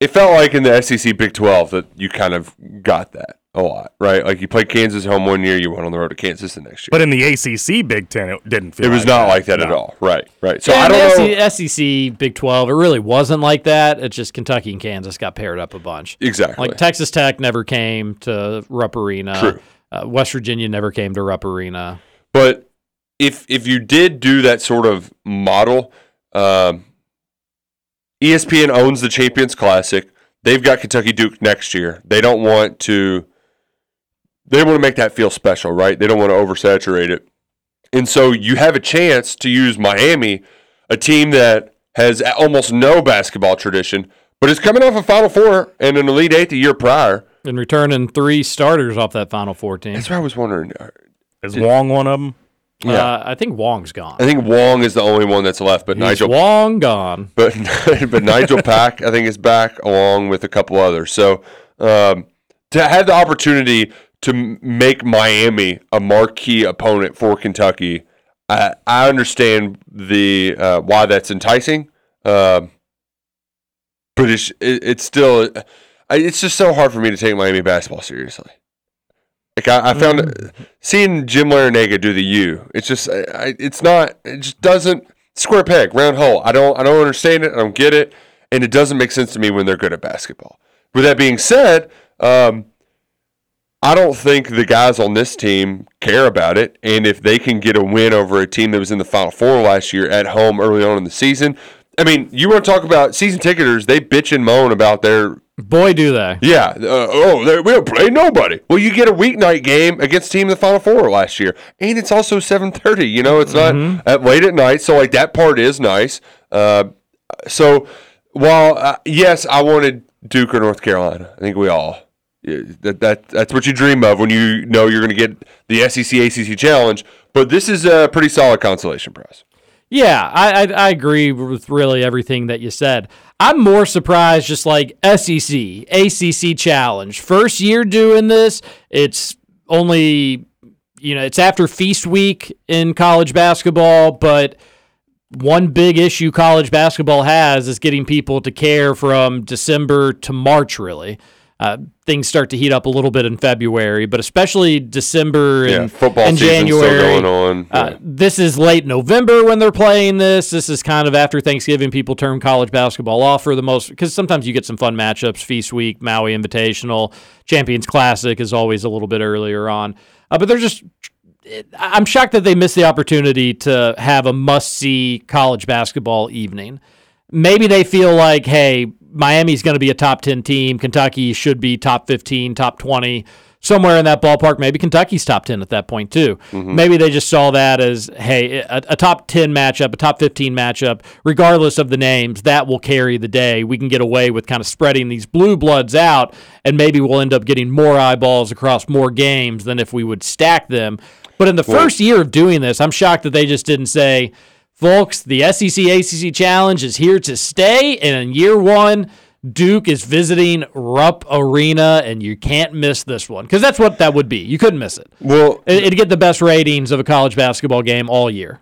It felt like in the SEC Big 12 that you kind of got that a lot, right? Like you played Kansas home one year, you went on the road to Kansas the next year. But in the ACC Big Ten, it didn't feel. it was like not that. like that at all, right? Right. So Yeah, I don't know. the SEC, Big 12, it really wasn't like that. It's just Kentucky and Kansas got paired up a bunch. Exactly. Like Texas Tech never came to Rupp Arena. True. Uh, West Virginia never came to Rupp Arena. But if if you did do that sort of model, um, ESPN owns the Champions Classic. They've got Kentucky Duke next year. They don't want to. They want to make that feel special, right? They don't want to oversaturate it, and so you have a chance to use Miami, a team that has almost no basketball tradition, but is coming off a Final Four and an Elite Eight the year prior. And returning three starters off that Final Four team. That's what I was wondering. Is Wong one of them? Uh, I think Wong's gone. I think Wong is the only one that's left, but He's Nigel Wong gone. but [LAUGHS] but Nigel Pack I think is back along with a couple others. So um, to have the opportunity to make Miami a marquee opponent for Kentucky, I, I understand the uh, why that's enticing. Um but it's it, it's still I- it's just so hard for me to take Miami basketball seriously Like I, I found Mm-hmm. seeing Jim Larrañaga do the U. It's just I- it's not. It just doesn't square peg round hole. I don't I don't understand it. I don't get it, and it doesn't make sense to me when they're good at basketball. With that being said, um, I don't think the guys on this team care about it. And if they can get a win over a team that was in the Final Four last year at home early on in the season, I mean, you want to talk about season ticketers? They bitch and moan about their Boy, do they. yeah. Uh, oh, they, we don't play nobody. Well, you get a weeknight game against team in the Final Four last year, and it's also seven thirty. You know, it's not at late at night, so like that part is nice. Uh, so while uh, yes, I wanted Duke or North Carolina. I think we all. That, that that's what you dream of when you know you're going to get the SEC ACC challenge. But this is a pretty solid consolation prize. Yeah, I, I I agree with really everything that you said. I'm more surprised, just like SEC, ACC challenge, first year doing this. It's only, you know, it's after feast week in college basketball, but one big issue college basketball has is getting people to care from December to March, really. Uh, things start to heat up a little bit in February, but especially December and, Yeah, football and January. going on. Uh, this is late November when they're playing this. This is kind of after Thanksgiving. People turn college basketball off for the most because sometimes you get some fun matchups. Feast Week, Maui Invitational, Champions Classic is always a little bit earlier on. Uh, but they're just. I'm shocked that they missed the opportunity to have a must see college basketball evening. Maybe they feel like, hey, Miami's going to be a top 10 team. Kentucky should be top 15, top 20, somewhere in that ballpark. Maybe Kentucky's top 10 at that point, too. Mm-hmm. Maybe they just saw that as, hey, a, a top 10 matchup, a top 15 matchup, regardless of the names, that will carry the day. We can get away with kind of spreading these blue bloods out, and maybe we'll end up getting more eyeballs across more games than if we would stack them. But in the first year of doing this, I'm shocked that they just didn't say, folks, the SEC ACC Challenge is here to stay. And in year one, Duke is visiting Rupp Arena, and you can't miss this one because that's what that would be. You couldn't miss it. Well, It- It'd get the best ratings of a college basketball game all year.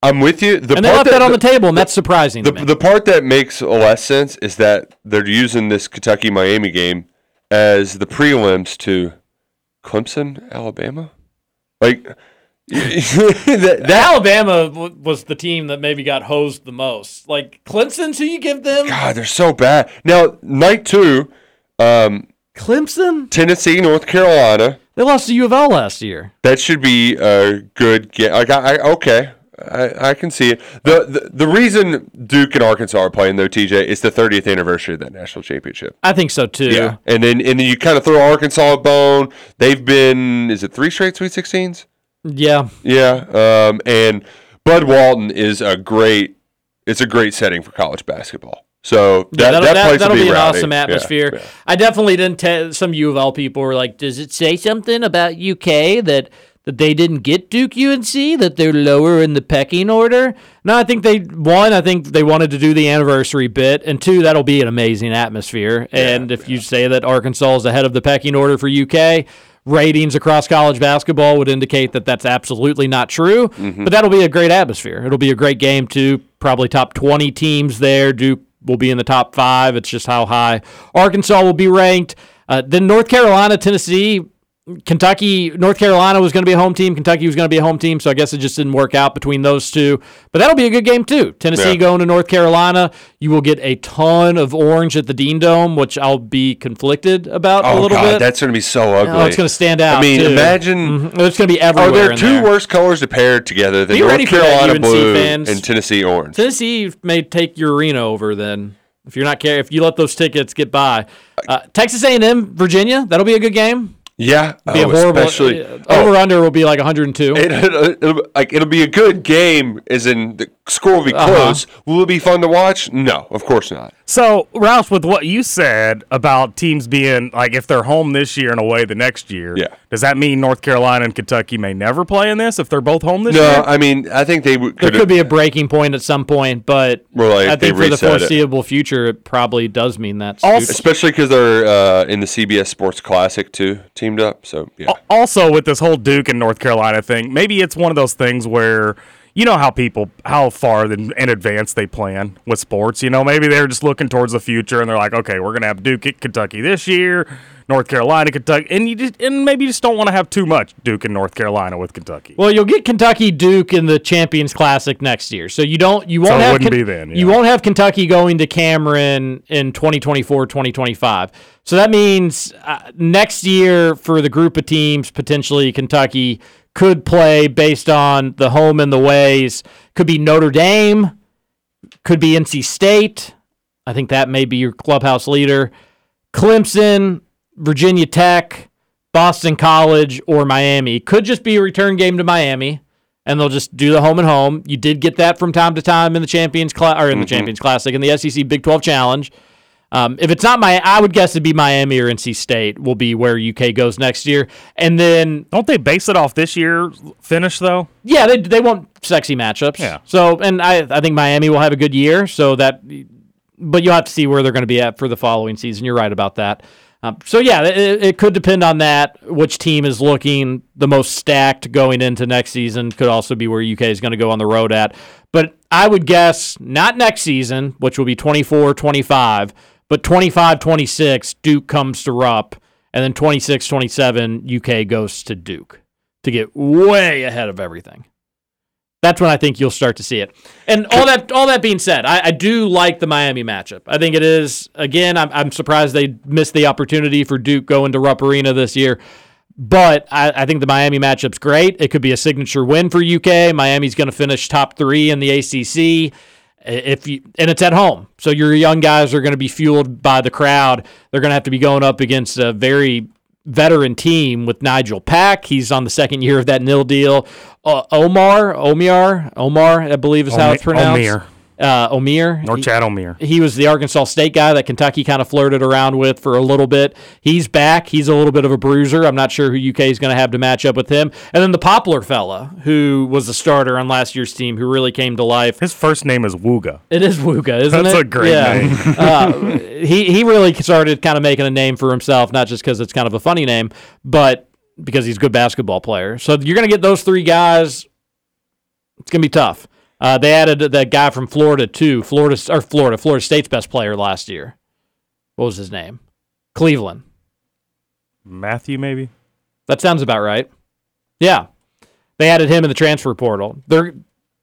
I'm with you. The and they left that, on the table, and that's surprising The, the part that makes less sense is that they're using this Kentucky Miami game as the prelims to Clemson, Alabama. Like that, that Alabama w- was the team that maybe got hosed the most. Like Clemson's who you give them? God, they're so bad. Now, night two, um, Clemson? Tennessee, North Carolina. They lost to U of L last year. That should be a good game. Like, I, I okay, I, I can see it. The, the the reason Duke and Arkansas are playing though, TJ, is the 30th anniversary of that national championship. I think so too. Yeah, and then and then you kind of throw Arkansas a bone. They've been is it three straight Sweet Sixteens? Yeah. Yeah, um, and Bud Walton is a great. It's a great setting for college basketball. So Yeah, that, that'll, that, that, place will will be, an rowdy. awesome Yeah, atmosphere. yeah. I definitely didn't. Te- some U of L people were like, "Does it say something about UK that that they didn't get Duke UNC? That they're lower in the pecking order?" No, I think they one. I think they wanted to do the anniversary bit, and two, that'll be an amazing atmosphere. and if you say that Arkansas is ahead of the pecking order for UK. Ratings across college basketball would indicate that that's absolutely not true, Mm-hmm. but that'll be a great atmosphere. It'll be a great game too. Probably top 20 teams there. Duke will be in the top five. It's just how high Arkansas will be ranked. Uh, then North Carolina, Tennessee, Kentucky, North Carolina was going to be a home team. Kentucky was going to be a home team. So I guess it just didn't work out between those two. But that'll be a good game too. Tennessee Yeah. going to North Carolina. You will get a ton of orange at the Dean Dome, which I'll be conflicted about a Oh little God, bit. that's going to be so ugly. Oh, it's going to stand out. I mean, too. imagine. Mhm. It's going to be everywhere. Are there two there. worse colors to pair together than Be North ready for that, Carolina blue fans. and Tennessee orange? Tennessee may take your arena over then. If you're not care, if you let those tickets get by, uh, Texas A&M, Virginia, that'll be a good game. Yeah, Be oh, a horrible. especially uh, oh, over under will be like 102. it, it'll, like it'll be a good game, as in the score will be Uh-huh. close. Will it be fun to watch? No, of course not. So, Ralph, with what you said about teams being like if they're home this year and away the next year, Yeah. does that mean North Carolina and Kentucky may never play in this if they're both home this No, year? No, I mean I think they w- there could could be a breaking point at some point, but like, I think for the reset it. foreseeable future, it probably does mean that. Also- especially because they're uh, in the CBS Sports Classic too, teamed up. So yeah, also with this whole Duke and North Carolina thing, maybe it's one of those things where you know how people how far in, in advance they plan with sports. You know, maybe they're just looking towards the future and they're like, okay, we're gonna have Duke at Kentucky this year, North Carolina, Kentucky, and you just and maybe you just don't want to have too much Duke and North Carolina with Kentucky. Well, you'll get Kentucky Duke in the Champions Classic next year, so you don't you won't So have wouldn't be then, you won't have Kentucky going to Cameron in 2024 2025. So that means uh, next year for the group of teams potentially Kentucky could play based on the home and the ways. Could be Notre Dame, could be NC State. I think that may be your clubhouse leader. Clemson, Virginia Tech, Boston College, or Miami. Could just be a return game to Miami, and they'll just do the home and home. You did get that from time to time in the Champions Cla- or in the mm-hmm. Champions Classic in the SEC Big 12 Challenge. Um, if it's not my, I would guess it'd be Miami or NC State will be where UK goes next year, and then Don't they base it off this year finish though? yeah, they they want sexy matchups. Yeah. So, and I I think Miami will have a good year. So that, but you'll have to see where they're going to be at for the following season. You're right about that. Um, so yeah, it, it could depend on that. Which team is looking the most stacked going into next season could also be where UK is going to go on the road at. But I would guess not next season, which will be 24 25, but 25 26, Duke comes to Rupp. And then 26 27, UK goes to Duke to get way ahead of everything. That's when I think you'll start to see it. And all that all that being said, I, I do like the Miami matchup. I think it is again. I'm, I'm surprised they missed the opportunity for Duke going to Rupp Arena this year. But I, I think the Miami matchup's great. It could be a signature win for UK. Miami's going to finish top three in the ACC. If you and it's at home, so your young guys are going to be fueled by the crowd. They're going to have to be going up against a very veteran team with Nigel Pack. He's on the second year of that nil deal. Uh, Omar, Omar, Omar, I believe is how it's pronounced. Omier. Uh, Omier. Or He- Chad Omier. he was the Arkansas State guy that Kentucky kind of flirted around with for a little bit. He's back. He's a little bit of a bruiser. I'm not sure who UK is going to have to match up with him. And then the Poplar fella, who was the starter on last year's team, who really came to life. His first name is Wooga. It is Wooga, isn't That's it? That's a great yeah. name. [LAUGHS] uh, he he really started kind of making a name for himself, not just because it's kind of a funny name, but because he's a good basketball player. So you're going to get those three guys. It's going to be tough. Uh, they added that guy from Florida too. Florida or Florida, Florida State's best player last year. What was his name? Cleveland. Matthew, maybe. That sounds about right. Yeah, they added him in the transfer portal. They're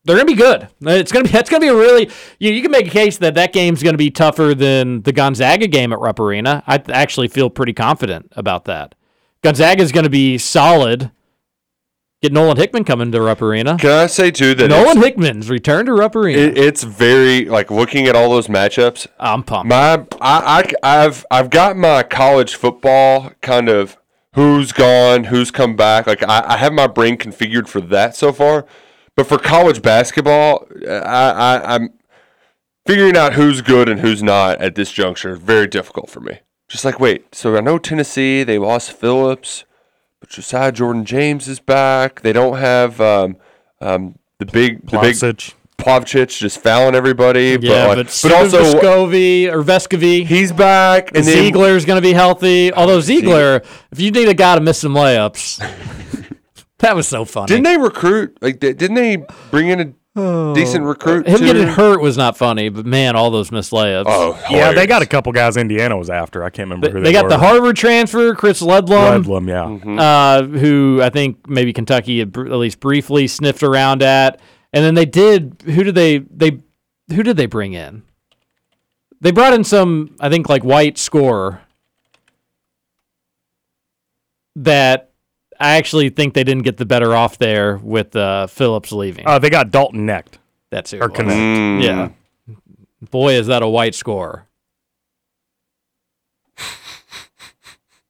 they're gonna be good. It's gonna be that's gonna be a really you, you can make a case that that game's gonna be tougher than the Gonzaga game at Rupp Arena. I actually feel pretty confident about that. Gonzaga is gonna be solid. Get Nolan Hickman coming to Rupp Arena. Can I say too that Nolan Hickman's return to Rupp Arena. it, it's very like looking at all those matchups. I'm pumped. My I, I have I've got my college football kind of who's gone, who's come back. Like I, I have my brain configured for that so far, but for college basketball, I, I I'm figuring out who's good and who's not at this juncture. Very difficult for me. Just like wait, so I know Tennessee they lost Phillips, but Josiah Jordan James is back. They don't have um, um, the big the big Plavsic. Plavcic just fouling everybody. yeah, but, but, like, but also Vescovi or Vescovi. he's back and Zeigler's going to be healthy. Although Ziegler, if you need a guy to miss some layups, [LAUGHS] that was so funny. Didn't they recruit? Like, didn't they bring in a decent recruit? Him too? getting hurt was not funny, but man, all those missed layups. Oh, Yeah, they got a couple guys Indiana was after. I can't remember They, who they they, got were. the Harvard transfer, Chris Ledlum, Bedlam, yeah. Mm-hmm. uh, who I think maybe Kentucky had br- at least briefly sniffed around at, and then they did. Who did they they who did they bring in? They brought in some, I think, like white scorer that I actually think they didn't get the better off there with uh, Phillips leaving. Uh, they got Dalton Knecht. That's who or it. Connect. Mm. Yeah. Boy, is that a white score. [LAUGHS]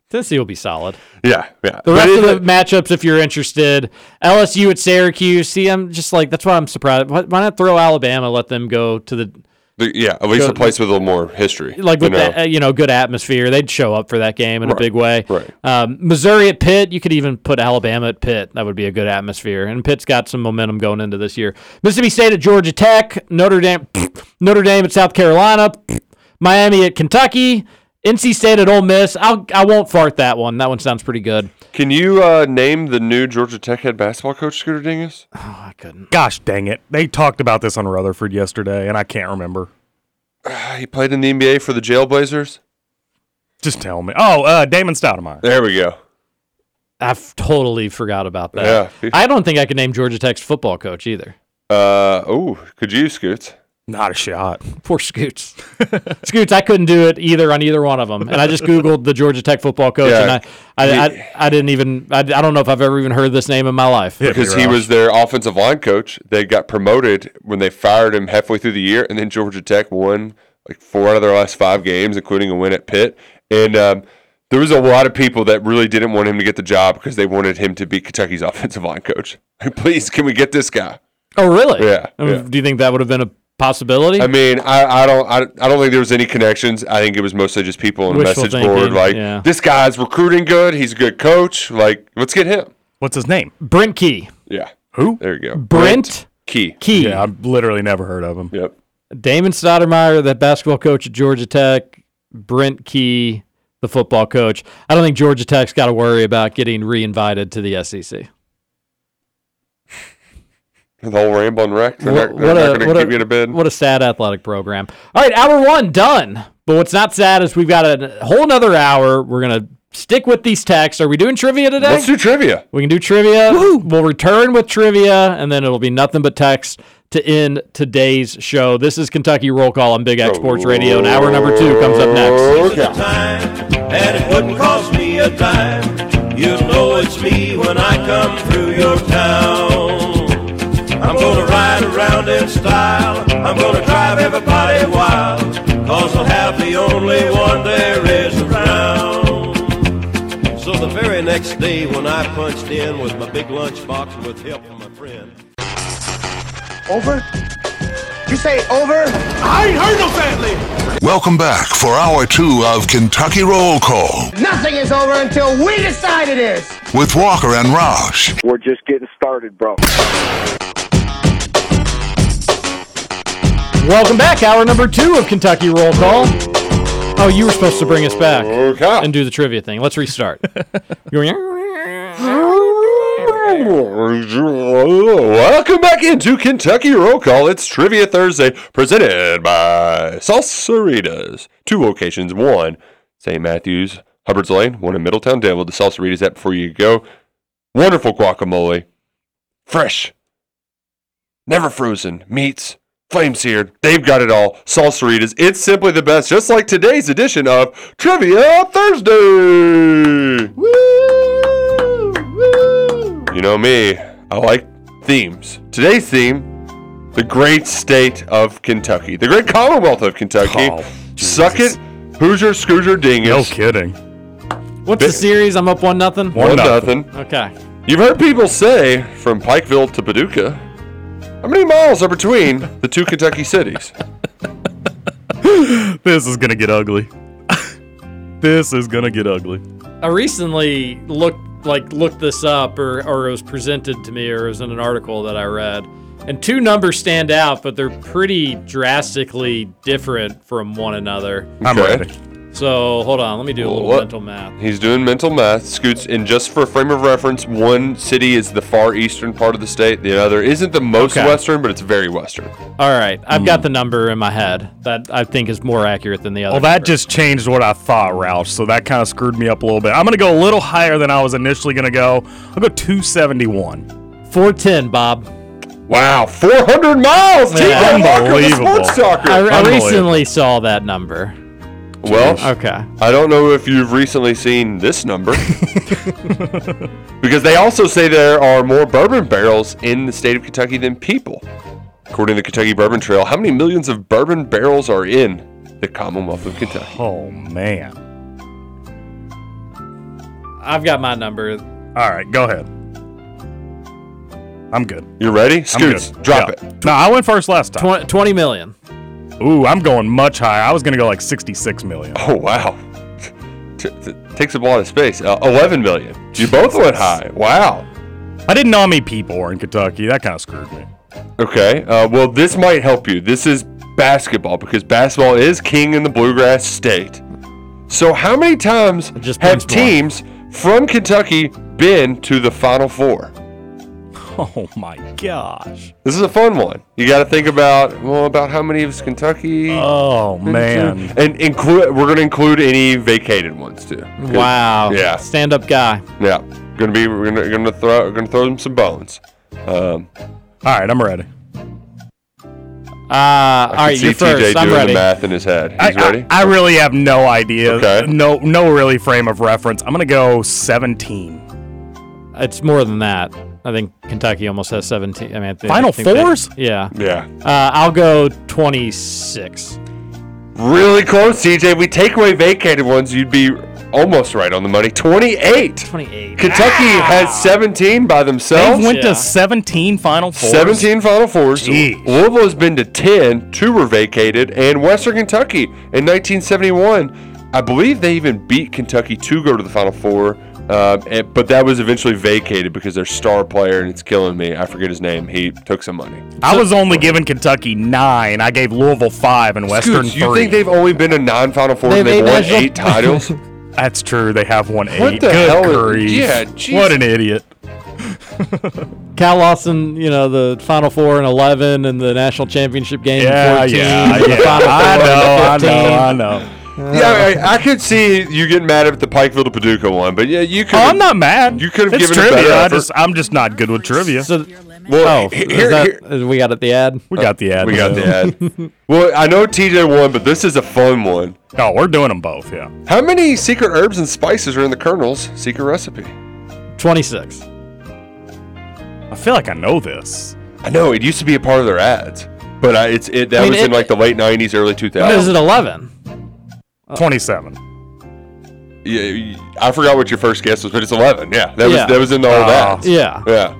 Tennessee will be solid. Yeah, yeah. The rest it- of the matchups, if you're interested, LSU at Syracuse. See, I'm just like that's why I'm surprised. Why, why not throw Alabama? Let them go to the the- yeah, at least Go- a place with a little more history. like you with know? that, you know good atmosphere. They'd show up for that game in a big way. right. Um, Missouri at Pitt. You could even put Alabama at Pitt. That would be a good atmosphere. And Pitt's got some momentum going into this year. Mississippi State at Georgia Tech. Notre Dame. [SNIFFS] Notre Dame at South Carolina. [SNIFFS] Miami at Kentucky. NC State at Ole Miss. I'll I won't fart that one. That one sounds pretty good. Can you uh, name the new Georgia Tech head basketball coach, Scooter Dingus? [SIGHS] I couldn't. Gosh dang it. They talked about this on Rutherford yesterday, and I can't remember. [SIGHS] He played in the NBA for the Jailblazers. Just tell me. Oh, uh, Damon Stoudemire. There we go. I've totally forgot about that. Yeah. I don't think I could name Georgia Tech's football coach either. Uh, oh, could you, Scoots? Not a shot. [LAUGHS] Poor Scoots. [LAUGHS] Scoots, I couldn't do it either on either one of them. And I just Googled the Georgia Tech football coach, Yeah. and I, I, I, I didn't even, I, I don't know if I've ever even heard this name in my life. Because he was their offensive line coach. They got promoted when they fired him halfway through the year, and then Georgia Tech won like four out of their last five games, including a win at Pitt. And um, there was a lot of people that really didn't want him to get the job because they wanted him to be Kentucky's [LAUGHS] offensive line coach. Please, can we get this guy? Oh, really? Yeah, I mean, yeah. Do you think that would have been a possibility? I mean, I, I don't I, I don't think there was any connections. I think it was mostly just people on a Wishful message board thinking, like yeah. this guy's recruiting good. He's a good coach. Like, let's get him. What's his name? Brent Key. Yeah. Who? There you go. Brent Key. Key. Yeah, I've literally never heard of him. Yep. Damon Stoudemire, the basketball coach at Georgia Tech. Brent Key, the football coach. I don't think Georgia Tech's got to worry about getting reinvited to the SEC. The whole Ramblin' Wreck. They're not, they're what not a, going to what, keep you in a a, bid. what a sad athletic program. All right, hour one done. But what's not sad is we've got a whole nother hour. We're gonna stick with these texts. Are we doing trivia today? Let's do trivia. We can do trivia. We'll return with trivia, and then it'll be nothing but text to end today's show. This is Kentucky Roll Call on Big X Sports Radio, and hour number two comes up next. and it wouldn't cost me a dime. You'll know it's me when I come through your town. I'm gonna ride around in style. I'm gonna drive everybody wild. Cause I'll have the only one there is around. So the very next day when I punched in with my big lunchbox with help from my friend. Over? You say over? I ain't heard no family. Welcome back for hour two of Kentucky Roll Call Nothing is over until we decide it is. with Walker and Roush. We're just getting started, bro. Welcome back, hour number two of Kentucky Roll Call. Oh, you were supposed to bring us back and do the trivia thing. Let's restart. [LAUGHS] Welcome back into Kentucky Roll Call. It's Trivia Thursday, presented by Salsaritas. Two locations, one St. Matthews, Hubbard's Lane, one in Middletown. Download the Salsaritas app before you go. Wonderful guacamole, fresh, never frozen, meats, flame seared. They've got it all. Salsaritas. It's simply the best, just like today's edition of Trivia Thursday. You know me, I like themes. Today's theme, the great state of Kentucky, the great Commonwealth of Kentucky. Oh, Suck it, Hoosier Scooter Dingus. No kidding. What's the series? I'm up one nothing. One nothing. Okay. You've heard people say from Pikeville to Paducah. How many miles are between the two Kentucky cities? [LAUGHS] This is gonna get ugly. [LAUGHS] this is gonna get ugly. I recently looked like looked this up, or or it was presented to me, or it was in an article that I read. And two numbers stand out, but they're pretty drastically different from one another. I'm Okay. ready. So hold on, let me do a little What? mental math. He's doing mental math. Scoots, and just for a frame of reference, one city is the far eastern part of the state. The other isn't the most Okay. western, but it's very western. All right, I've Hmm. got the number in my head that I think is more accurate than the other. Well, that number. just changed what I thought, Roush. So that kind of screwed me up a little bit. I'm gonna go a little higher than I was initially gonna go. I'll go 271. 410, Bob. Wow, 400 miles! Yeah. Unbelievable. sports talker. I, I Unbelievable. recently saw that number. Well, Okay. I don't know if you've recently seen this number. [LAUGHS] because they also say there are more bourbon barrels in the state of Kentucky than people. According to the Kentucky Bourbon Trail, how many millions of bourbon barrels are in the Commonwealth of Kentucky? Oh man. I've got my number. All right, go ahead. I'm good. You ready? Scoots, drop Yeah. it. No, I went first last time. 20, 20 million. Ooh, I'm going much higher. I was gonna go like 66 million. Oh, wow. T- t- takes up a lot of space. Uh, 11 million. You both went high. Wow. I didn't know how many people were in Kentucky. That kind of screwed me. Okay. Uh, well, this might help you. This is basketball because basketball is king in the bluegrass state. So how many times just have brings teams from Kentucky been to the Final Four? [LAUGHS] Oh my gosh. This is a fun one. You got to think about well about how many is Kentucky. Oh been to? man. And include we're going to include any vacated ones too. Wow. Yeah. Stand up guy. Yeah. Going to be we're going to throw we're going to throw them some bones. Um, All right, I'm ready. Uh, all I right, can you're TJ first. I'm ready. the math in his head. He's I, ready. I, I really have no idea. Okay. No, no really frame of reference. I'm gonna go 17. It's more than that. I think Kentucky almost has 17. I mean, I think- I Final think they- Fours? yeah. yeah. Uh, I'll go 26. Really close, TJ. We take away vacated ones, you'd be almost right on the money. 28. 28. Kentucky has 17 by themselves. They went Yeah. to 17 Final Fours. 17 Final Fours. Jeez. Louisville has been to 10. Two were vacated. And Western Kentucky in 1971, I believe they even beat Kentucky to go to the Final Four. Uh, and- but that was eventually vacated because their star player, and it's killing me, I forget his name, he took some money. I was only giving Kentucky nine. I gave Louisville five and Western Scoots, you three. think they've only been to nine Final Four and They've they've eight won national- eight titles? [LAUGHS] That's true. They have won eight. What the Good hell is- grief. yeah, jeez. What an idiot. [LAUGHS] Cal Lawson, you know, the Final Four and 11 and the national championship game in Yeah, 14. yeah, the yeah. Final I Four in know, I 15. know, I know. Yeah, I, I could see you getting mad at the Pikeville to Paducah one, but yeah, you could. Oh, I'm not mad. You could have given a trivia. better I just, I'm just not good with trivia. So, Well, oh, here- that- here- is- we got it the ad. we got the ad. we got the [LAUGHS] ad. well, I know TJ won, but this is a fun one. No, we're doing them both. Yeah. How many secret herbs and spices are in the Colonel's secret recipe? 26. I feel like I know this. I know it used to be a part of their ads, but I, it's it that I mean, was in like the late '90s, early 2000s. Is it, 11? 27. Yeah, I forgot what your first guess was, but it's 11. Yeah, that Yeah. was that was in the old Oh. ads. Yeah. Yeah.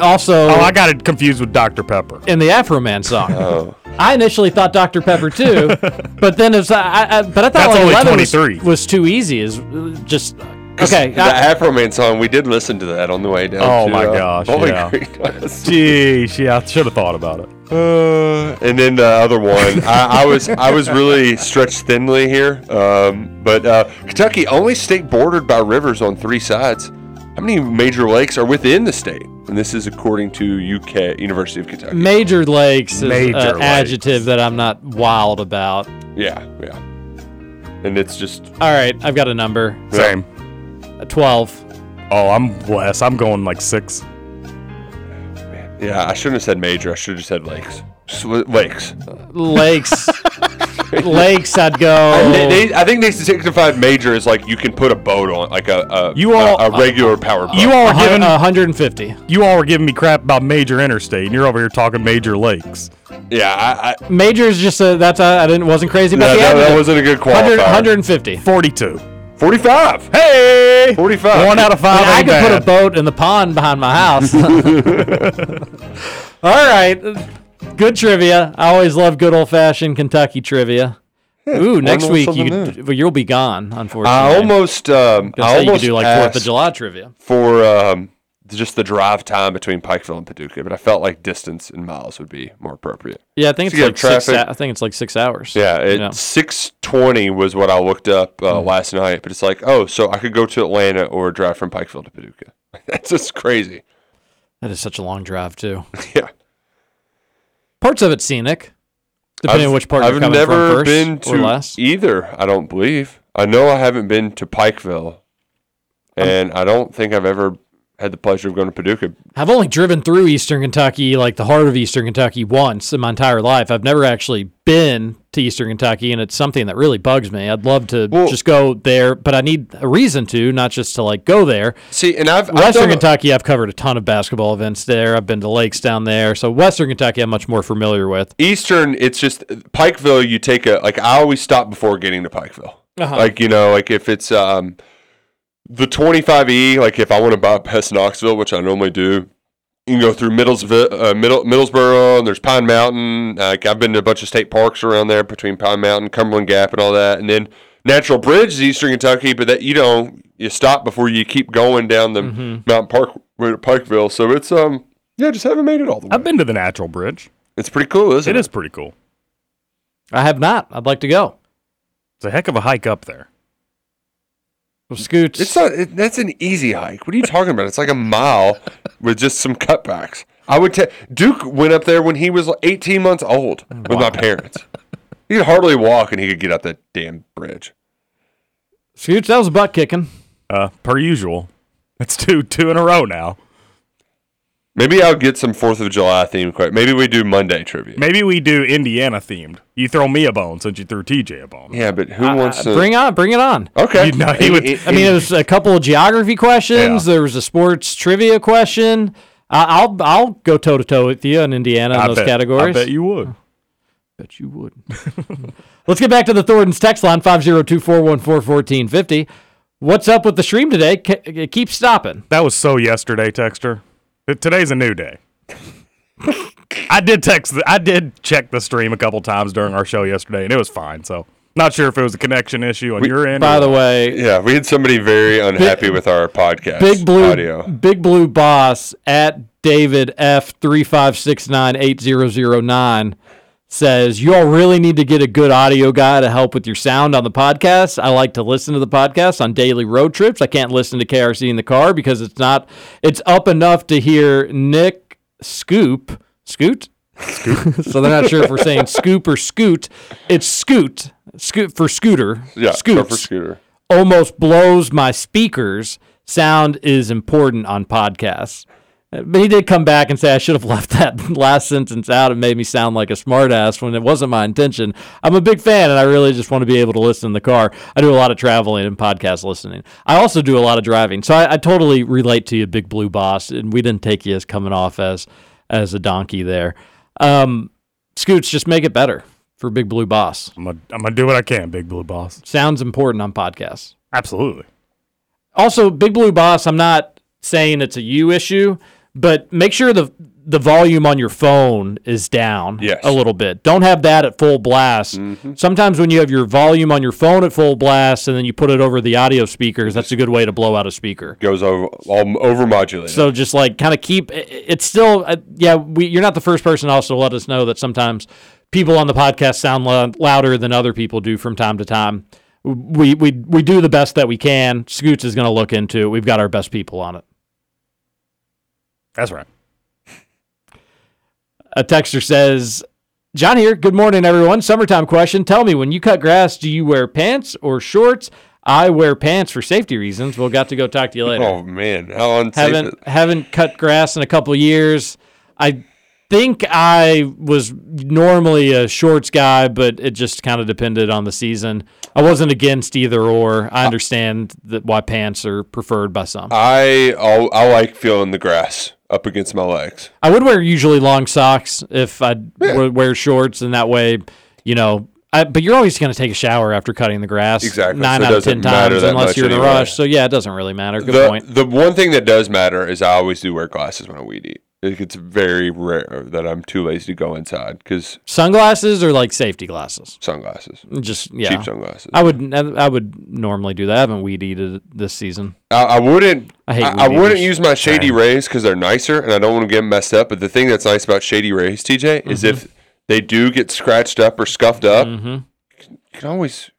Also, Oh, I got it confused with Dr. Pepper. in the Afroman song. Oh. I initially thought Dr. Pepper too, [LAUGHS] but then it's I, I but I thought That's like only 11 was, 23. was too easy. Is uh, just okay. The I- Afroman song, we did listen to that on the way down. Oh to, my uh, gosh, Bowling yeah. Green West. Geez, yeah, I should have thought about it. Uh, and then the other one, I, I was I was really stretched thinly here. Um, but uh, Kentucky only state bordered by rivers on three sides. How many major lakes are within the state? And this is according to UK University of Kentucky. Major lakes is Major an lakes. adjective that I'm not wild about. Yeah, yeah. And it's just All right, I've got a number. Same. A 12. Oh, I'm less. I'm going like six. Yeah. I shouldn't have said major. I should have just said lakes. Just lakes. Lakes. [LAUGHS] lakes, I'd go. They, they, I think they signified major is like you can put a boat on, like a a, You all- a, regular uh, power boat. You all a are hun- giving 150. you all were giving me crap about major interstate, and you're over here talking major lakes. yeah, I, I, Major is just a, that's a, I didn't wasn't crazy about no, the that, that adjective. wasn't a good 100, qualifier. 150. Forty-two. 45. Hey, 45. one out of five. I ain't could put a boat in the pond behind my house. [LAUGHS] [LAUGHS] All right. Good trivia. I always love good old fashioned Kentucky trivia. Ooh, next week you new. could, well, you'll be gone, unfortunately. I almost, um, I say you could almost do like Fourth of July trivia. for um, just the drive time between Pikeville and Paducah, but I felt like distance in miles would be more appropriate. Yeah, I think So it's you like six. I think it's like six hours. Yeah, it, Yeah. 620 was what I looked up uh, Mm. last night, but it's like, oh, so I could go to Atlanta or drive from Pikeville to Paducah. [LAUGHS] That's just crazy. That is such a long drive too. [LAUGHS] Yeah. Parts of it scenic, depending I've- on which part I've never been to less. either. I don't believe. I know I haven't been to Pikeville, and I don't think I've ever had the pleasure of going to Paducah. I've only driven through Eastern Kentucky, like the heart of Eastern Kentucky, once in my entire life. I've never actually been to Eastern Kentucky, and it's something that really bugs me. I'd love to Well- just go there, but I need a reason to, not just to like go there. See, and I've, I've Western Kentucky, I've covered a ton of basketball events there. I've been to lakes down there, so Western Kentucky, I'm much more familiar with. Eastern, it's just Pikeville. You take a like. I always stop before getting to Pikeville. Uh-huh. Like you know, like if it's um the 25E, like if I want to bypass Knoxville, which I normally do, you can go through Middlesville, uh, Middle, Middlesboro, and there's Pine Mountain. Like I've been to a bunch of state parks around there between Pine Mountain, Cumberland Gap, and all that. And then Natural Bridge is Eastern Kentucky, but that you know you stop before you keep going down the Mountain Park way to Pikeville. So it's um yeah, just haven't made it all the way. I've been to the Natural Bridge. It's pretty cool, isn't It it? is pretty cool. I have not. I'd like to go. It's a heck of a hike up there. Well, Scoots. It's not. It, that's an easy hike. What are you talking about? It's like a mile with just some cutbacks. I would tell Duke went up there when he was 18 months old with my parents. He could hardly walk, and he could get up that damn bridge. Scoots, that was a butt kicking. Uh, per usual. It's two two in a row now. Maybe I'll get some Fourth of July theme. Quick. Maybe we do Monday trivia. Maybe we do Indiana themed. You throw me a bone since you threw TJ a bone. Yeah, but who wants to Bring on, bring it on. Okay. You know, he would- I mean, it was a couple of geography questions. Yeah. There was a sports trivia question. I I'll I'll go toe to toe with you in Indiana in I those bet, categories. I bet you would. [LAUGHS] Bet you would. [LAUGHS] Let's get back to the Thornton's text line 502-414-1450. What's up with the stream today? Ke- It keeps stopping. That was so yesterday, Texter. T- Today's a new day. [LAUGHS] I did text. The, I did check the stream a couple times during our show yesterday, and it was fine. So, not sure if it was a connection issue on your end. By or the way, Yeah, we had somebody very unhappy with our podcast. Big Blue audio. Big Blue Boss at David F three five six nine eight zero zero nine says you all really need to get a good audio guy to help with your sound on the podcast. I like to listen to the podcast on daily road trips. I can't listen to KRC in the car because it's not it's up enough to hear Nick Scoop Scoot. Scoot. [LAUGHS] so they're not sure if we're saying scoop or scoot. It's scoot. Scoot for scooter. Yeah, Scoots for scooter. almost blows my speakers. Sound is important on podcasts. But he did come back and say I should have left that [LAUGHS] last sentence out. It made me sound like a smartass when it wasn't my intention. I'm a big fan and I really just want to be able to listen in the car. I do a lot of traveling and podcast listening. I also do a lot of driving. So I, I totally relate to you, Big Blue Boss. And we didn't take you as coming off as as a donkey there. Um, Scoots, just make it better for Big Blue Boss. I'm gonna, I'm gonna do what I can, Big Blue Boss. Sounds important on podcasts. Absolutely. Also, Big Blue Boss, I'm not saying it's a you issue, but make sure the the volume on your phone is down Yes. a little bit. Don't have that at full blast. Sometimes when you have your volume on your phone at full blast and then you put it over the audio speakers, that's a good way to blow out a speaker. Goes over all over modulated. So just like kind of keep it's still uh, yeah we you're not the first person also to let us know that sometimes people on the podcast sound lou- louder than other people do from time to time. We we we do the best that we can. Scoots is going to look into it. We've got our best people on it. That's right. A texter says, "John here. Good morning, everyone. Summertime question. Tell me, when you cut grass, do you wear pants or shorts? I wear pants for safety reasons. We'll got to go talk to you later. oh man, how unsafe! haven't is- haven't cut grass in a couple years. I think I was normally a shorts guy, but it just kind of depended on the season. I wasn't against either or. I understand that why pants are preferred by some. I I'll, I like feeling the grass up against my legs. I would wear usually long socks if I would wear shorts, and that way, you know. I, but you're always going to take a shower after cutting the grass. Exactly, Nine so out of ten times, unless you're in a anyway. rush. So yeah, it doesn't really matter. Good the, point. The one thing that does matter is I always do wear glasses when I weed eat. Like, It's very rare that I'm too lazy to go inside because Sunglasses or like safety glasses. sunglasses, Just yeah, cheap sunglasses. I would I would normally do that. I haven't weed eated this season. I, I wouldn't. I hate I, weed wouldn't eaters. use my Shady Rays because they're nicer, and I don't want to get 'em messed up. But the thing that's nice about Shady Rays, TJ, is Mm-hmm. if they do get scratched up or scuffed up, hmm you can always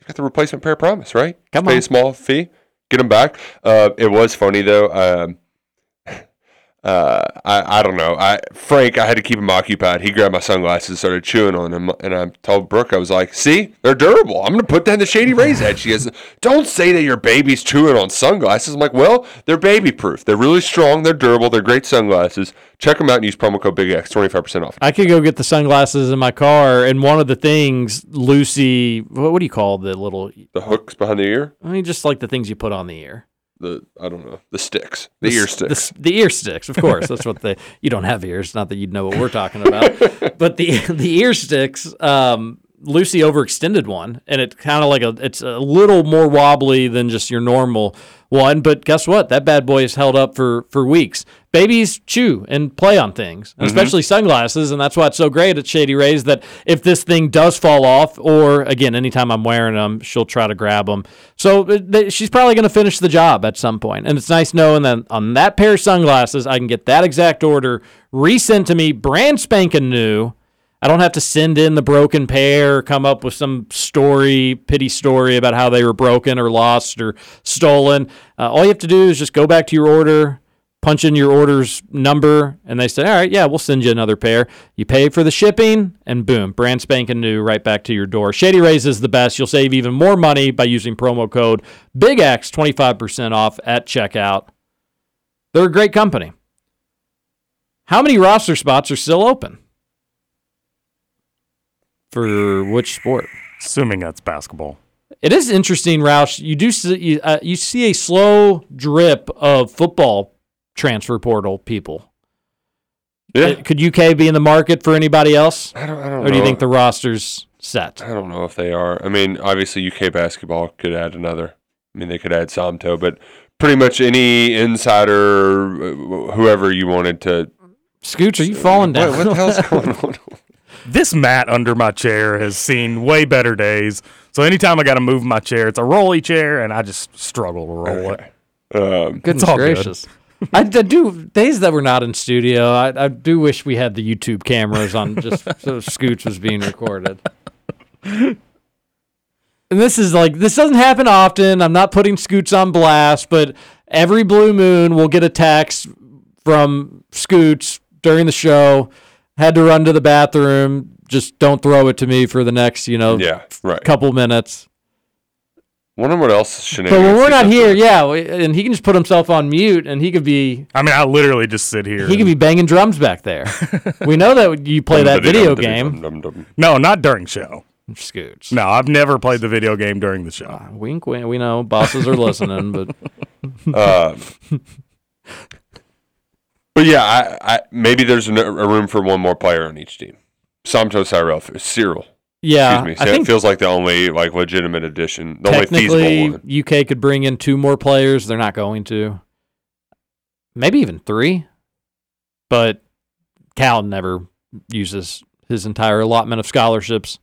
you got the replacement pair promise, right? Come Pay on. a small fee, get them back. Uh, it was funny though. Um, uh, I I don't know. I Frank, I had to keep him occupied. He grabbed my sunglasses and started chewing on them, and I told Brooke, I was like, "See, they're durable. I'm gonna put that in the Shady Rays head." She goes, "Don't say that your baby's chewing on sunglasses." I'm like, "Well, they're baby proof. They're really strong. They're durable. They're great sunglasses. Check them out and use promo code Big X, twenty five percent off." I could go get the sunglasses in my car, and one of the things Lucy, what, what do you call the little? The hooks behind the ear, I mean, just like the things you put on the ear. The I don't know, the sticks, the, s- ear The, sticks. s- the ear sticks, of course. That's what they. You don't have ears, not that you'd know what we're talking about. [LAUGHS] but the the ear sticks. Um, Lucy overextended one, and it kind of like a. It's a little more wobbly than just your normal one. But guess what? That bad boy is held up for for weeks. Babies chew and play on things, and especially sunglasses, and that's why it's so great at Shady Rays that if this thing does fall off, or again, anytime I'm wearing them, she'll try to grab them. So uh, she's probably going to finish the job at some point, and it's nice knowing that on that pair of sunglasses, I can get that exact order resent to me, brand spanking new. I don't have to send in the broken pair, or come up with some story, pity story about how they were broken or lost or stolen. Uh, all you have to do is just go back to your order, punch in your order's number, and they say, all right, yeah, we'll send you another pair. You pay for the shipping, and boom, brand spanking new right back to your door. Shady Rays is the best. You'll save even more money by using promo code BIGX, 25% off at checkout. They're a great company. How many roster spots are still open? For which sport? Assuming that's basketball. It is interesting, Roush. You do see, you, uh, you see a slow drip of football transfer portal people. Yeah. Uh, Could UK be in the market for anybody else? I don't, I don't Or do you know. think the roster's set? I don't know if they are. I mean, obviously UK basketball could add another. I mean, they could add Somto, but pretty much any insider, uh, whoever you wanted to. Scooch, are you falling down? What, what the hell's [LAUGHS] going on? This mat under my chair has seen way better days. So anytime I got to move my chair, it's a rolly chair, and I just struggle to roll it. Um, Goodness all good. gracious. I, I do days that we're not in studio. I, I do wish we had the YouTube cameras on, just [LAUGHS] so Scooch was being recorded. And this is like this doesn't happen often. I'm not putting Scoots on blast, but every blue moon we'll get a text from Scoots during the show. Had to run to the bathroom. Just don't throw it to me for the next, you know, yeah, right. couple minutes. Wonder what else But when we're not up to. here, yeah, and he can just put himself on mute, and he could be I mean, I literally just sit here. he could be banging drums back there. [LAUGHS] we know that you play that video game. No, not during show. Scoots. No, I've never played the video game during the show. Wink, wink. We know bosses are listening, but [LAUGHS] Um, but yeah, I, I, maybe there's a, a room for one more player on each team. Somto Cyril, Cyril. yeah, Excuse me. I think it feels like the only like legitimate addition, the only feasible technically one. UK could bring in two more players. They're not going to. Maybe even three, but Cal never uses his entire allotment of scholarships.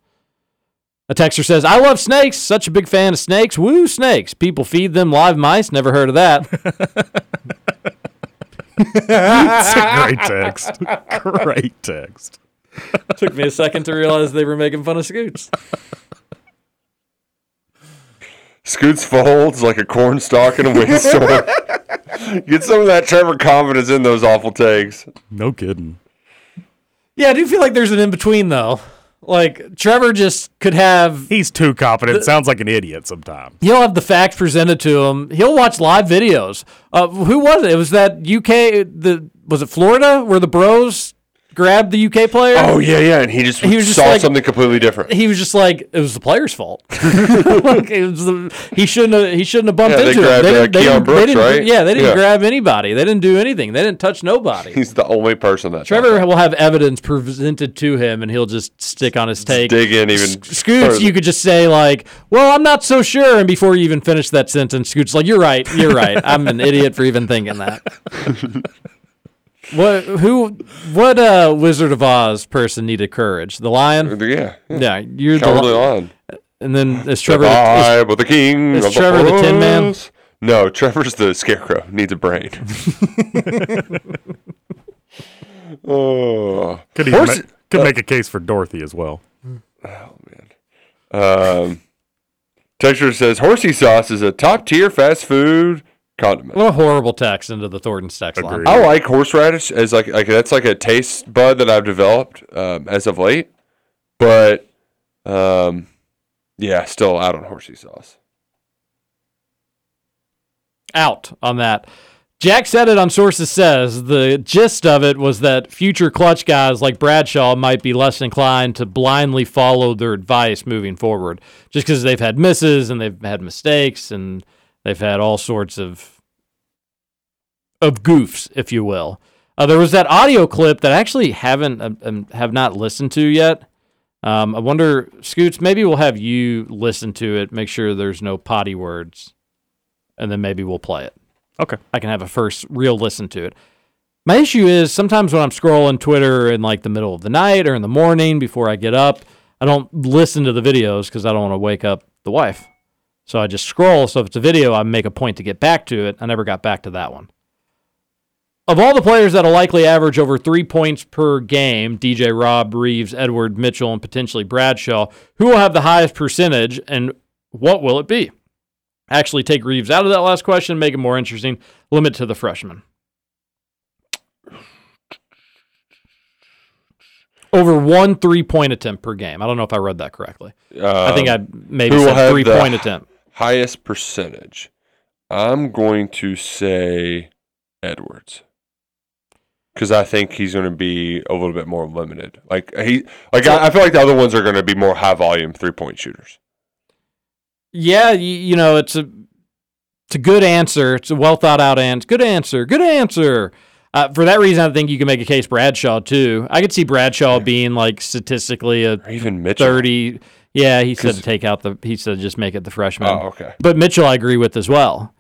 A texter says, "I love snakes. Such a big fan of snakes. Woo, snakes! People feed them live mice. Never heard of that." [LAUGHS] It's a great text. [LAUGHS] Great text. Took me a second to realize they were making fun of Scoots. Scoots folds like a corn stalk in a windstorm. [LAUGHS] Get some of that Trevor confidence in those awful takes. No kidding. Yeah, I do feel like there's an in between though. Like Trevor just could have He's too confident. Sounds like an idiot sometimes. he'll have the facts presented to him. He'll watch live videos. Uh, who was it? It was that UK the was it Florida where the Bros grabbed the UK player? Oh yeah, yeah, and he just, He was just saw like- something completely different. He was just like it was the player's fault. [LAUGHS] like the, he shouldn't have he shouldn't have bumped Yeah, into him. grabbed, uh, they Brooks, they didn't, right? Yeah, they didn't Yeah. grab anybody. They didn't do anything. They didn't touch nobody. He's the only person that Trevor will have evidence presented to him, and he'll just stick on his take. dig in even S- Scoots, further. you could just say like, "Well, I'm not so sure," and before you even finish that sentence, Scoots like, "You're right, you're right. I'm an idiot for even thinking that." [LAUGHS] what? Who? What? Uh, Wizard of Oz person needed courage? The lion. Yeah, yeah. Yeah, you're the Cowardly li- Lion. And then is Trevor? the is- vibe the king. is of Trevor the Tin Man? forest. No, Trevor's the scarecrow. Needs a brain. [LAUGHS] oh, Could even Horse- ma- could make a case for Dorothy as well. Oh man. Um, Texture says horsey sauce is a top tier fast food condiment. what a horrible text into the Thornton's text line. I like horseradish as like like that's like a taste bud that I've developed um, as of late, but um, yeah, still out on horsey sauce. out on that. Jack said it on Sources Says. The gist of it was that future clutch guys like Bradshaw might be less inclined to blindly follow their advice moving forward, just because they've had misses and they've had mistakes and they've had all sorts of of goofs, if you will. Uh, there was that audio clip that I actually haven't um, um, have not listened to yet. Um, I wonder, Scoots, maybe we'll have you listen to it, make sure there's no potty words, and then maybe we'll play it. Okay. I can have a first real listen to it. My issue is sometimes when I'm scrolling Twitter in like the middle of the night or in the morning before I get up, I don't listen to the videos because I don't want to wake up the wife. So I just scroll. So if it's a video, I make a point to get back to it. I never got back to that one. of all the players that'll likely average over three points per game, DJ Rob, Reeves, Edward, Mitchell, and potentially Bradshaw, who will have the highest percentage and what will it be? Actually, take Reeves out of that last question, make it more interesting, limit to the freshman. Over one three point attempt per game. I don't know if I read that correctly. I think I maybe Um, said three the point attempt. Highest percentage. I'm going to say Edwards. Because I think he's going to be a little bit more limited. Like he, like I, I feel like the other ones are going to be more high volume three point shooters. Yeah, you, you know, it's a it's a good answer. It's a well thought out answer. Good answer. Good answer. Uh, for that reason, I think you can make a case Bradshaw too. I could see Bradshaw being like statistically a Or even Mitchell. thirty. Yeah, he said to take out the. He said just make it the freshman. Oh, okay. But Mitchell, I agree with as well.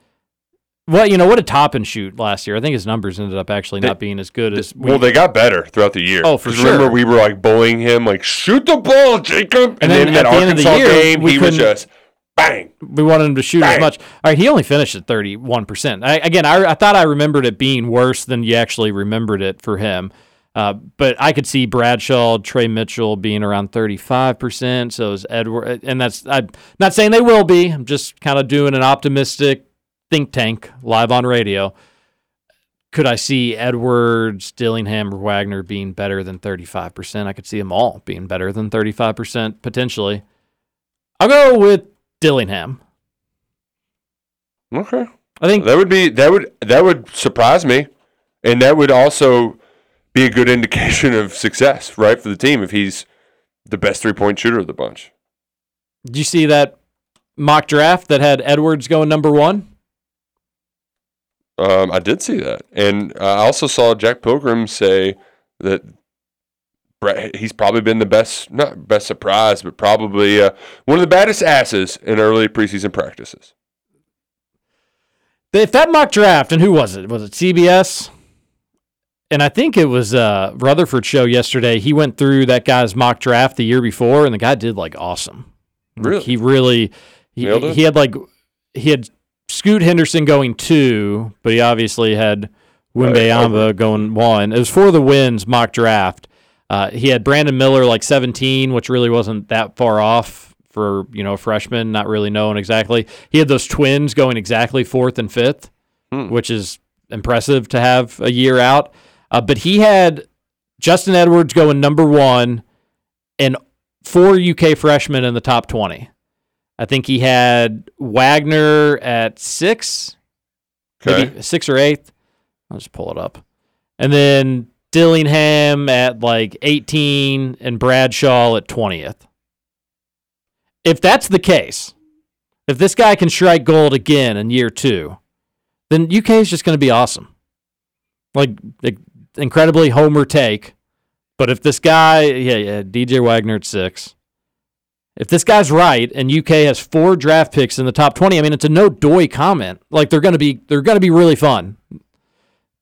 Well, you know what a top and shoot last year? I think his numbers ended up actually not being as good as we. Well, they got better throughout the year. Oh, for 'Cause Remember, sure. we were like bullying him, like shoot the ball, Jacob. And, And then, then in that at the end of the Arkansas year, game, we he was just bang. we wanted him to shoot as much. All right, he only finished at thirty one percent. Again, I, I thought I remembered it being worse than you actually remembered it for him. Uh, but I could see Bradshaw, Tre Mitchell being around thirty five percent. So is Edward, and that's I'm not saying they will be. I'm just kind of doing an optimistic think tank live on radio. Could I see Edwards, Dillingham, or Wagner being better than 35%? I could see them all being better than 35% potentially. I'll go with Dillingham. Okay. I think That would be that would that would surprise me, and that would also be a good indication of success, right, for the team if he's the best three point shooter of the bunch. Did you see that mock draft that had Edwards going number one? Um, I did see that, and I also saw Jack Pilgrim say that Brett, he's probably been the best, not best surprise, but probably uh, one of the baddest asses in early preseason practices. If that mock draft, and who was it? Was it CBS? And I think it was uh, Rutherford show yesterday. He went through that guy's mock draft the year before, and the guy did like awesome. Like, Really? he really he, he had like he had Scoot Henderson going two, but he obviously had Wembanyama going one. It was for the wins mock draft. Uh, he had Brandon Miller like 17, which really wasn't that far off for you know a freshman, not really knowing exactly. He had those twins going exactly fourth and fifth, which is impressive to have a year out. Uh, but he had Justin Edwards going number one, and four UK freshmen in the top 20. I think he had Wagner at six, Okay. maybe six or eighth. I'll just pull it up. And then Dillingham at like 18 and Bradshaw at 20th. If that's the case, if this guy can strike gold again in year two, then UK is just going to be awesome. Like, like, incredibly homer take. But if this guy, yeah, yeah, DJ Wagner at six. If this guy's right and UK has four draft picks in the top 20, I mean, it's a no doy comment. Like they're going to be, they're going to be really fun.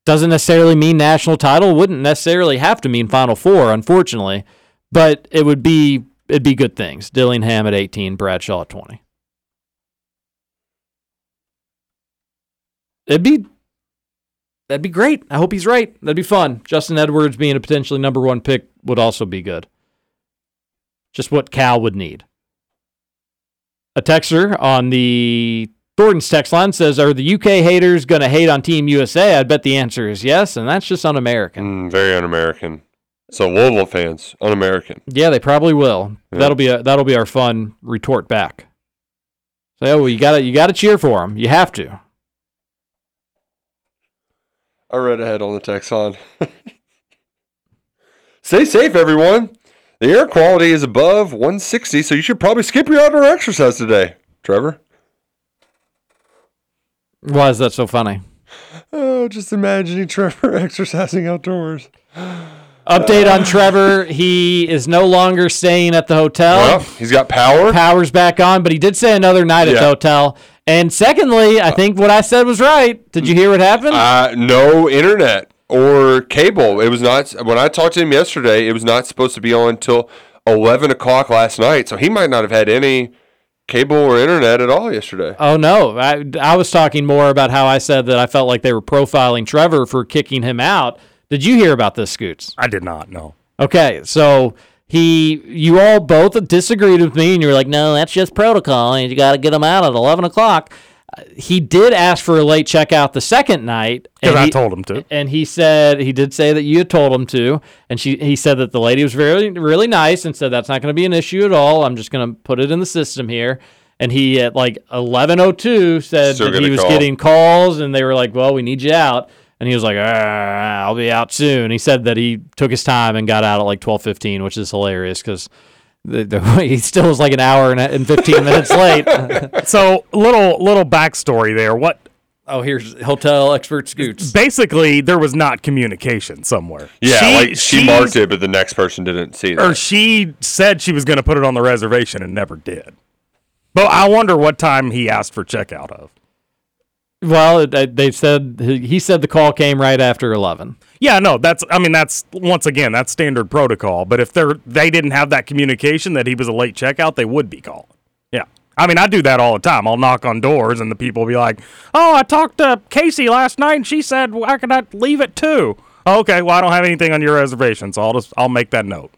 Doesn't necessarily mean national title. Wouldn't necessarily have to mean Final Four, unfortunately. But it would be, it'd be good things. Dillingham at 18, Bradshaw at 20. It'd be, that'd be great. I hope he's right. That'd be fun. Justin Edwards being a potentially number one pick would also be good. Just what Cal would need. A texter on the Thornton's text line says, Are the UK haters going to hate on Team USA? I bet the answer is yes, and that's just un American. Mm, very un-American. So Louisville fans, un-American. Yeah, they probably will. Yeah. That'll be a, that'll be our fun retort back. So, oh, well, you gotta you gotta cheer for them. You have to. I read ahead on the text on. [LAUGHS] Stay safe, everyone. The air quality is above 160, so you should probably skip your outdoor exercise today. Trevor? Why is that so funny? Oh, just imagining Trevor [LAUGHS] exercising outdoors. Update on Trevor. He is no longer staying at the hotel. Well, he's got power. Power's back on, but he did say another night at the hotel. And secondly, I think what I said was right. Did you hear what happened? Uh, no internet or cable. It was not when I talked to him yesterday. It was not supposed to be on until eleven o'clock last night. So he might not have had any cable or internet at all yesterday. Oh no, I, I was talking more about how I said that I felt like they were profiling Trevor for kicking him out. Did you hear about this, Scoots? I did not know. Okay, so he, you all both disagreed with me, and you were like, "No, that's just protocol, and you got to get him out at eleven o'clock." Uh, He did ask for a late checkout the second night, Because and I told him to. and he said he did say that you had told him to, and she he said that the lady was very really nice and said that's not going to be an issue at all. I'm just going to put it in the system here. And he at like 11:02 said Still that he was call. getting calls, and they were like, "Well, we need you out." And he was like, "Ah, "I'll be out soon." He said that he took his time and got out at like 12:15, which is hilarious because. The, the, [LAUGHS] he still was like an hour and, and 15 minutes late. [LAUGHS] So little little backstory there. What oh, here's hotel expert Scoots. basically there was not communication somewhere. Yeah, She- like she marked it, but the next person didn't see it. or she said she was going to put it on the reservation and never did. But I wonder what time he asked for checkout of. Well, it, it- they said he said the call came right after 11. Yeah, no, that's I mean that's once again that's standard protocol. But if they're they didn't have that communication that he was a late checkout, they would be calling. Yeah, I mean I do that all the time. I'll knock on doors and the people will be like, "Oh, I talked to Casey last night and she said I could not leave at 2. Okay, well I don't have anything on your reservation, so I'll just I'll make that note.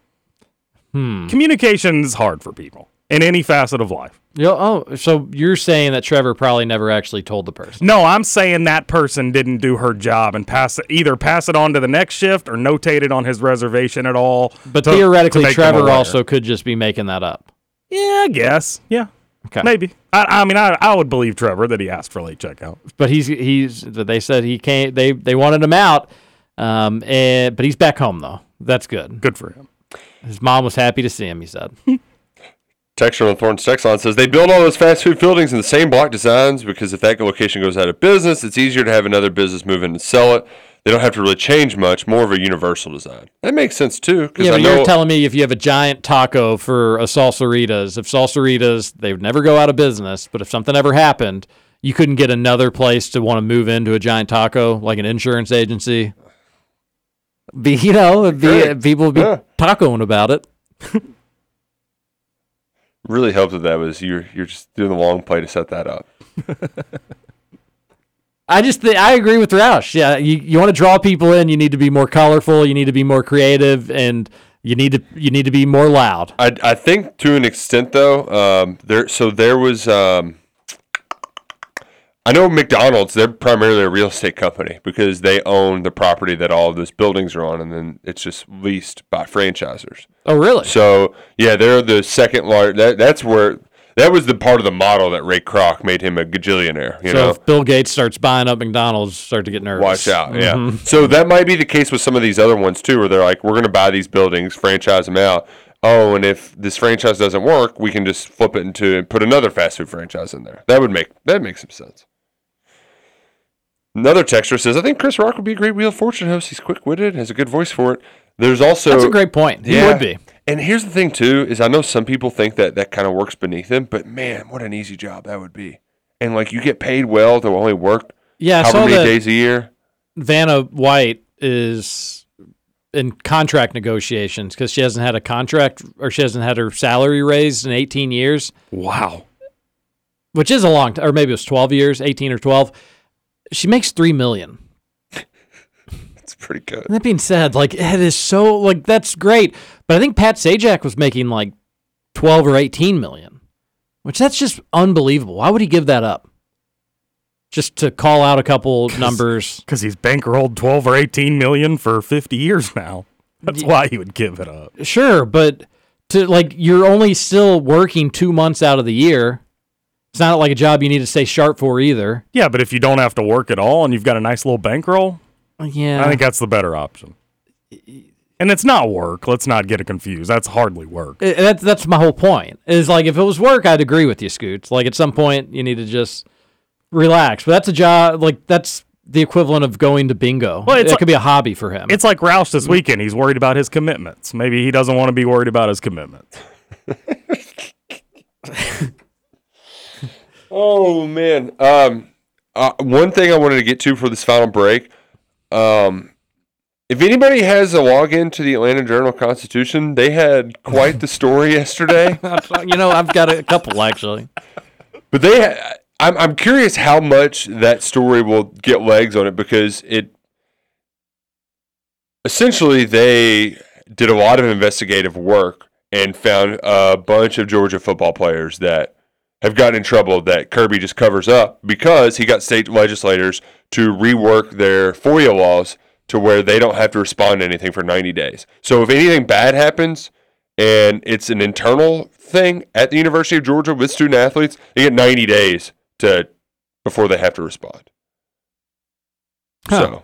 Hmm. Communication is hard for people in any facet of life. Yo, oh, so you're saying that Trevor probably never actually told the person? No, I'm saying that person didn't do her job and pass it, either pass it on to the next shift or notate it on his reservation at all. But to- to theoretically, them Trevor also could just be making that up. Yeah, I guess. Yeah, Okay. maybe. I, I mean, I, I would believe Trevor that he asked for late checkout. But he's he's they said he can't. They they wanted him out. Um, and, but he's back home though. That's good. Good for him. His mom was happy to see him. He said. [LAUGHS] Texture on Thorn's text line says they build all those fast food buildings in the same block designs because if that location goes out of business, it's easier to have another business move in and sell it. They don't have to really change much. More of a universal design. That makes sense too. Yeah, I but know you're telling me if you have a giant taco for a salsaritas, if salsaritas, they would never go out of business. But if something ever happened, you couldn't get another place to want to move into a giant taco, like an insurance agency. Be you know, be, people would be Yeah. tacoing about it. [LAUGHS] really helped that that was you're you're just doing the long play to set that up. [LAUGHS] I just th- I agree with Roush. Yeah, you, you want to draw people in, you need to be more colorful, you need to be more creative, and you need to you need to be more loud. I, I think to an extent though, um, there so there was um, I know McDonald's they're primarily a real estate company because they own the property that all of those buildings are on, and then it's just leased by franchisers. Oh, really? So yeah, they're the second large. That, that's where that was the part of the model that Ray Kroc made him a gajillionaire. You so know, if Bill Gates starts buying up McDonald's, start to get nervous. Watch out, yeah. Mhm. So that might be the case with some of these other ones too, where they're like, we're going to buy these buildings, franchise them out. Oh, and if this franchise doesn't work, we can just flip it into and put another fast food franchise in there. That would make that makes some sense. Another texter says, I think Chris Rock would be a great Wheel of Fortune host. He's quick witted, has a good voice for it. There's also That's a great point. He would be. And here's the thing too is I know some people think that that kind of works beneath him, but man, what an easy job that would be. And like you get paid well to only work Yeah, however many days a year. Vanna White is in contract negotiations because she hasn't had a contract or she hasn't had her salary raised in 18 years. Wow. Which is a long time, or maybe it was 12 years, 18 or 12. She makes three million. that's pretty good. And that being said, like it is so like that's great, but I think Pat Sajak was making like 12 or 18 million, which that's just unbelievable. Why would he give that up? Just to call out a couple [LAUGHS] numbers. Because he's bankrolled 12 or 18 million for 50 years now. That's why he would give it up. Sure, but to like you're only still working two months out of the year. It's not like a job you need to stay sharp for either. Yeah, but if you don't have to work at all and you've got a nice little bankroll, Yeah, I think that's the better option. And it's not work. Let's not get it confused. That's hardly work. Uh, that's that's my whole point. Is like if it was work, I'd agree with you, Scoots. Like at some point, you need to just relax. But that's a job. Like that's the equivalent of going to bingo. Well, it like- could be a hobby for him. It's like Roush this weekend. He's worried about his commitments. Maybe he doesn't want to be worried about his commitments. [LAUGHS] Oh man. Um, uh, one thing I wanted to get to for this final break, um, If anybody has a login to the Atlanta Journal Constitution, they had quite the story [LAUGHS] yesterday. [LAUGHS] you know, I've got a couple actually. But they, ha- I'm, I'm curious how much that story will get legs on it because it essentially they did a lot of investigative work and found a bunch of Georgia football players that have gotten in trouble that Kirby just covers up because he got state legislators to rework their FOIA laws to where they don't have to respond to anything for 90 days. So if anything bad happens and it's an internal thing at the University of Georgia with student athletes, they get 90 days to before they have to respond. Huh. So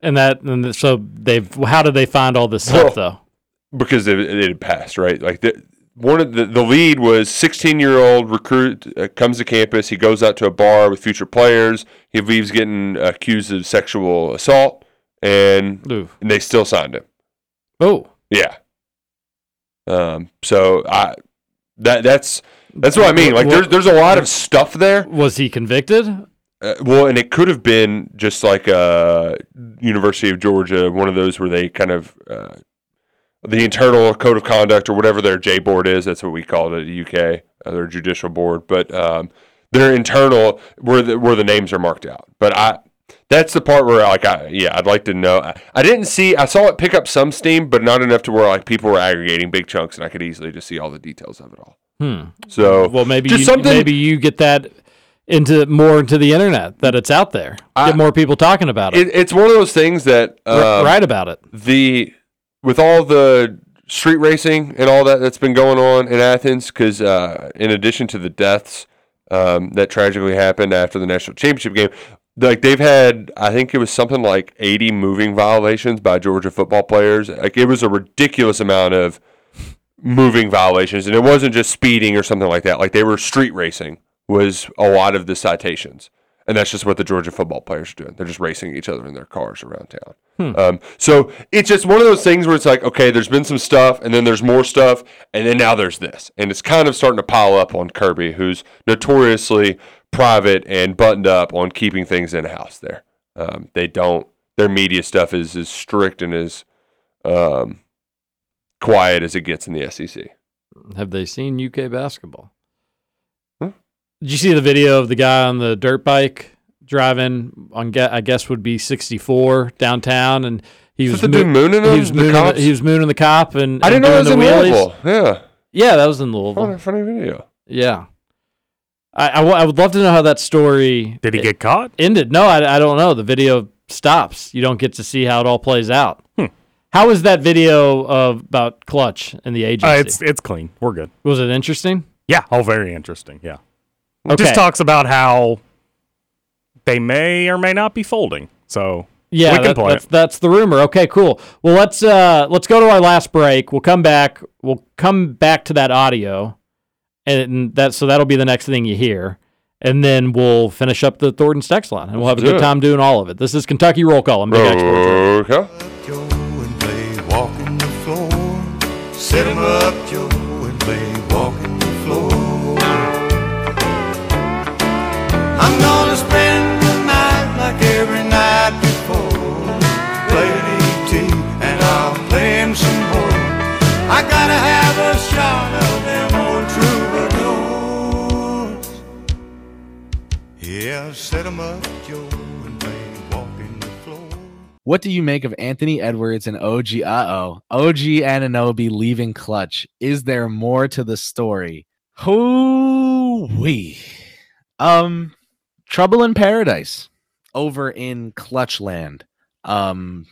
And that, and so they've. How did they find all this stuff though? because it, it had passed, right? Like the one of the the lead was 16 year old recruit uh, comes to campus. He goes out to a bar with future players. He leaves getting accused of sexual assault, and, and they still signed him. Oh, Yeah. Um. So I that that's that's what I mean. Like there's there's a lot of stuff there. was he convicted? Uh, well, and it could have been just like uh, University of Georgia, one of those where they kind of uh, the internal code of conduct or whatever their J board is. That's what we call it at the UK, uh, their judicial board. But um, their internal where the, where the names are marked out. But I that's the part where like I yeah I'd like to know. I, I didn't see I saw it pick up some steam, but not enough to where like people were aggregating big chunks, and I could easily just see all the details of it all. Hmm. So Well, maybe just you, something maybe you get that into more into the internet that it's out there. I- get more people talking about it. it, it's one of those things that R- um, write about it. the with all the street racing and all that that's been going on in Athens, because uh, in addition to the deaths um, that tragically happened after the national championship game, like they've had, I think it was something like 80 moving violations by Georgia football players. Like it was a ridiculous amount of moving violations, and it wasn't just speeding or something like that. Like they were street racing was a lot of the citations. And that's just what the Georgia football players are doing. They're just racing each other in their cars around town. Um, so it's just one of those things where it's like, okay, there's been some stuff, and then there's more stuff, and then now there's this, and it's kind of starting to pile up on Kirby, who's notoriously private and buttoned up on keeping things in house. There, um, they don't. Their media stuff is as strict and as um, quiet as it gets in the SEC. Have they seen UK basketball? Huh? Did you see the video of the guy on the dirt bike driving on? ge- I guess would be 64 downtown, and he was that the dude mooning He him, was the mooning. cops? he was mooning the cop, and I didn't and know it was in wheelies. Louisville. Yeah, Yeah, that was in Louisville. funny, funny video. Yeah. I, I, w- I would love to know how that story Did he get caught? ended. No, I, I don't know. The video stops. You don't get to see how it all plays out. Hmm. How was that video of, about Clutch and the agency? Uh, it's it's clean. We're good. was it interesting? Yeah. Oh, very interesting. Yeah. It Okay. Just talks about how they may or may not be folding. So Yeah, we can that- play that's it. that's the rumor. Okay, cool. Well, let's uh let's go to our last break. We'll come back. We'll come back to that audio, and that so that'll be the next thing you hear, and then we'll finish up the Thornton's text line, and we'll have a good it. time doing all of it. This is Kentucky Roll Call. I'm Big X Sports. Radio. Okay. Joe and play walking the floor. Set set him up, Joe. What do you make of Anthony Edwards and OG? Uh oh. OG Anunoby leaving clutch. Is there more to the story? Who we? Um, Trouble in Paradise over in Clutch Land. Um,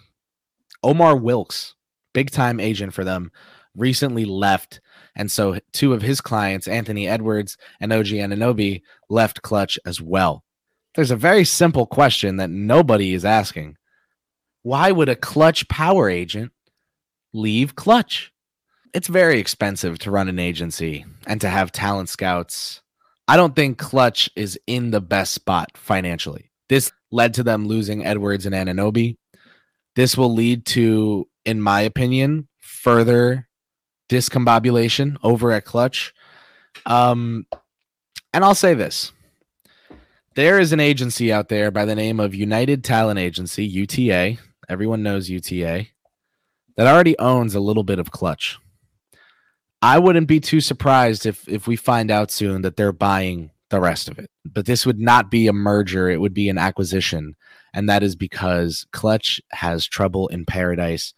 Omar Wilkes, big time agent for them, recently left. And so two of his clients, Anthony Edwards and OG Anunoby, left Clutch as well. There's a very simple question that nobody is asking. Why would a clutch power agent leave clutch? It's very expensive to run an agency and to have talent scouts. I don't think clutch is in the best spot financially. This led to them losing edwards and Anunoby. This will lead to in my opinion further discombobulation over at clutch. Um and i'll say this there is an agency out there by the name of United Talent Agency, UTA. everyone knows UTA, that already owns a little bit of Clutch. I wouldn't be too surprised if if we find out soon that they're buying the rest of it. But this would not be a merger, it would be an acquisition. And that is because Clutch has trouble in paradise.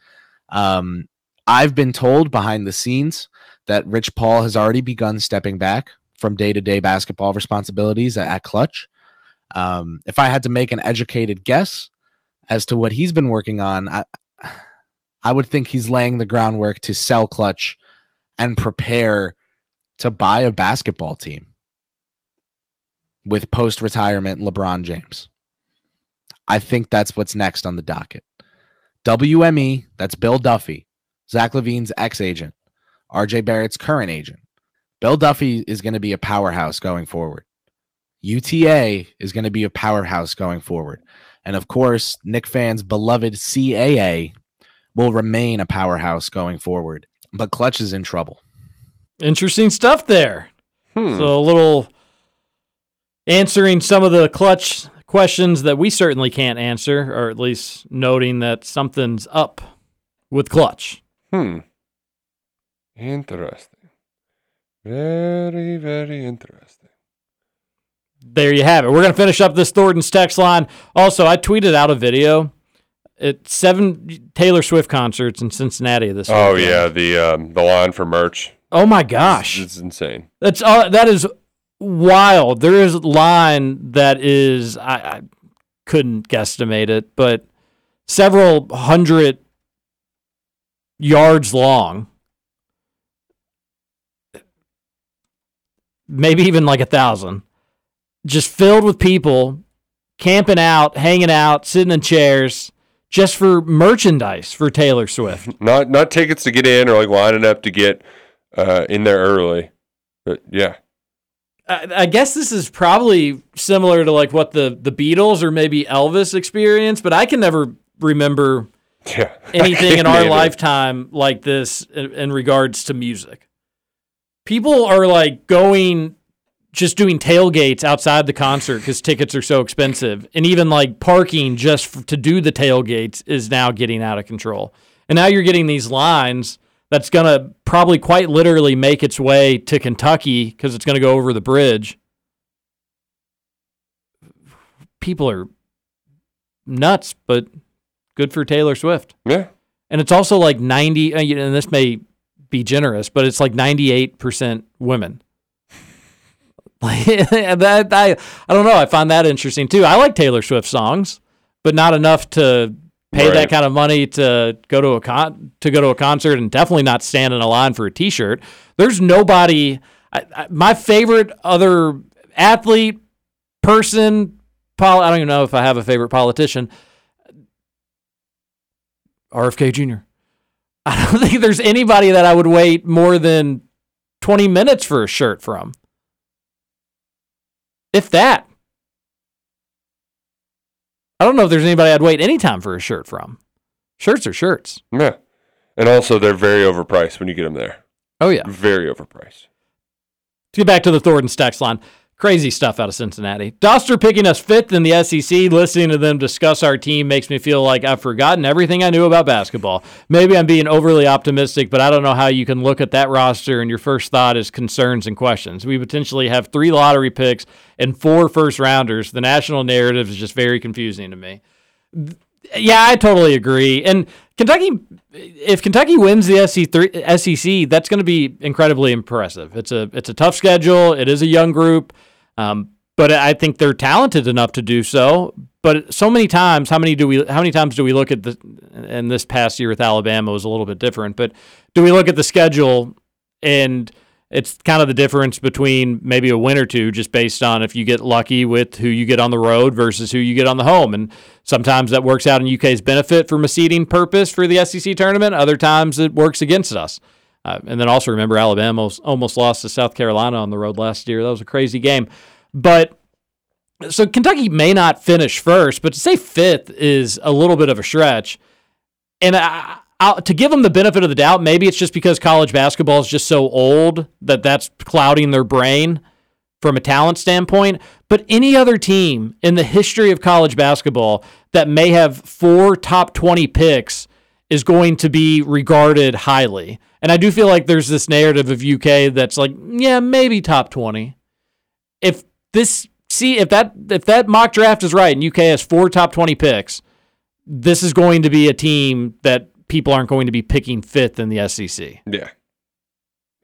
Um, I've been told behind the scenes that Rich Paul has already begun stepping back from day to day basketball responsibilities at, at Clutch. Um, if I had to make an educated guess as to what he's been working on, I, I would think he's laying the groundwork to sell Clutch and prepare to buy a basketball team with post retirement LeBron James. I think that's what's next on the docket. WME, that's Bill Duffy, Zach LaVine's ex agent, RJ Barrett's current agent. Bill Duffy is going to be a powerhouse going forward. UTA is going to be a powerhouse going forward. And of course, Knicks fans' beloved CAA will remain a powerhouse going forward. But Clutch is in trouble. Interesting stuff there. Hmm. So a little answering some of the clutch questions that we certainly can't answer, or at least noting that something's up with clutch. Hmm. Interesting. Very, very interesting. There you have it. We're going to finish up this Thornton's text line. Also, I tweeted out a video at seven Taylor Swift concerts in Cincinnati this Oh weekend. yeah, the um, the line for merch. Oh my gosh. It's insane. That's uh, that is wild. There is a line that is I, I couldn't guesstimate it, but several hundred yards long. Maybe even like a thousand. Just filled with people camping out, hanging out, sitting in chairs just for merchandise for Taylor Swift. [LAUGHS] Not not tickets to get in or like lining up to get uh, in there early. But yeah. I, I guess this is probably similar to like what the the Beatles or maybe Elvis experienced, but I can never remember Yeah. [LAUGHS] anything in our neither. lifetime like this in, in regards to music. People are like going just doing tailgates outside the concert because tickets are so expensive, and even like parking just f- to do the tailgates is now getting out of control. And now you're getting these lines that's gonna probably quite literally make its way to Kentucky because it's gonna go over the bridge. People are nuts, but good for Taylor Swift. Yeah. And it's also like 90, uh, and this may be generous, but it's like 98% women. [LAUGHS] That, I, I don't know. I find that interesting too. I like Taylor Swift songs, but not enough to pay Right. that kind of money to go to a con to go to a concert, and definitely not stand in a line for a T-shirt. There's nobody. I, I, my favorite other athlete, person, pol- I don't even know if I have a favorite politician. RFK Jr. [LAUGHS] I don't think there's anybody that I would wait more than 20 minutes for a shirt from. If that. I don't know if there's anybody I'd wait any time for a shirt from. Shirts are shirts. Yeah. And also they're very overpriced when you get them there. Oh yeah. Very overpriced. To get back to the Thornton's text line, crazy stuff out of Cincinnati. Doster picking us fifth in the SEC. Listening to them discuss our team makes me feel like I've forgotten everything I knew about basketball. Maybe I'm being overly optimistic, but I don't know how you can look at that roster and your first thought is concerns and questions. We potentially have three lottery picks and four first rounders. The national narrative is just very confusing to me. Yeah, I totally agree. And Kentucky, if Kentucky wins the SEC, that's going to be incredibly impressive. It's a it's a tough schedule. It is a young group, um, but I think they're talented enough to do so. But so many times, how many do we? How many times do we look at the? And this past year with Alabama was a little bit different. But do we look at the schedule and it's kind of the difference between maybe a win or two just based on if you get lucky with who you get on the road versus who you get on the home. And sometimes that works out in UK's benefit from a seeding purpose for the SEC tournament. Other times it works against us. Uh, and then also remember Alabama almost- almost lost to South Carolina on the road last year. That was a crazy game. But so Kentucky may not finish first, but to say fifth is a little bit of a stretch. And I, I, to give them the benefit of the doubt, maybe it's just because college basketball is just so old that that's clouding their brain from a talent standpoint. But any other team in the history of college basketball that may have four top 20 picks is going to be regarded highly. And I do feel like there's this narrative of UK that's like, yeah, maybe top 20. If this see if that if that mock draft is right and UK has four top 20 picks, this is going to be a team that people aren't going to be picking fifth in the SEC. Yeah.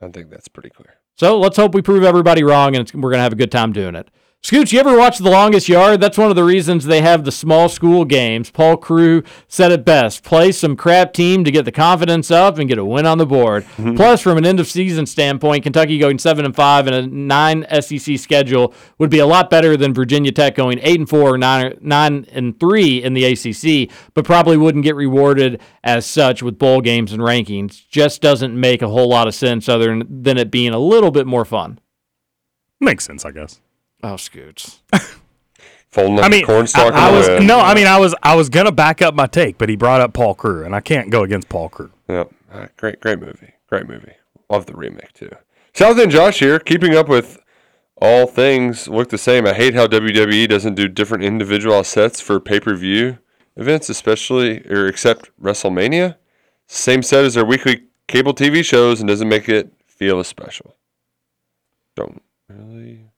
I think that's pretty clear. So let's hope we prove everybody wrong and it's, we're going to have a good time doing it. Scooch, you ever watch The Longest Yard? That's one of the reasons they have the small school games. Paul Crewe said it best play some crap team to get the confidence up and get a win on the board. Mm-hmm. Plus, from an end of season standpoint, Kentucky going 7 and 5 and a 9 SEC schedule would be a lot better than Virginia Tech going 8 and 4 or 9, 9 and 3 in the ACC, but probably wouldn't get rewarded as such with bowl games and rankings. Just doesn't make a whole lot of sense other than it being a little bit more fun. Makes sense, I guess. Oh, Scoots. Folding up I the mean, cornstalk. I, I was no, I mean, I was I was gonna back up my take, but he brought up Paul Crewe, and I can't go against Paul Crewe. Yep. Uh, great, great movie. Great movie. Love the remake too. South End Josh here, keeping up with all things look the same. I hate how WWE doesn't do different individual sets for pay per view events, especially or except WrestleMania. Same set as their weekly cable TV shows and doesn't make it feel as special. Don't really.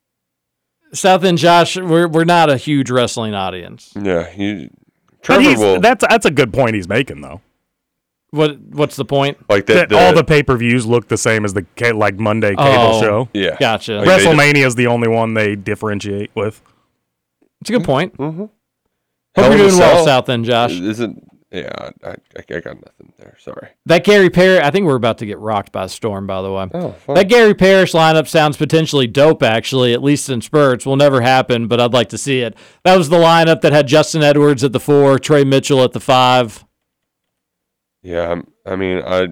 South and Josh, we're, we're not a huge wrestling audience. Yeah, you. But Trevor he's, will that's that's a good point he's making though. What What's the point? like That that. all the pay per views look the same as the ca- like Monday cable Oh. show. yeah. Gotcha. Like WrestleMania is the only one they differentiate with. It's a good point. Mm-hmm. Hope Hell you're doing well, South End Josh. Isn't yeah? I, I, I got nothing there. Sorry. That Gary Parrish, I think we're about to get rocked by a storm, by the way. Oh, fun. That Gary Parrish lineup sounds potentially dope, actually, at least in spurts. Will never happen, but I'd like to see it. That was the lineup that had Justin Edwards at the four, Tre Mitchell at the five, Yeah, I'm, mean, I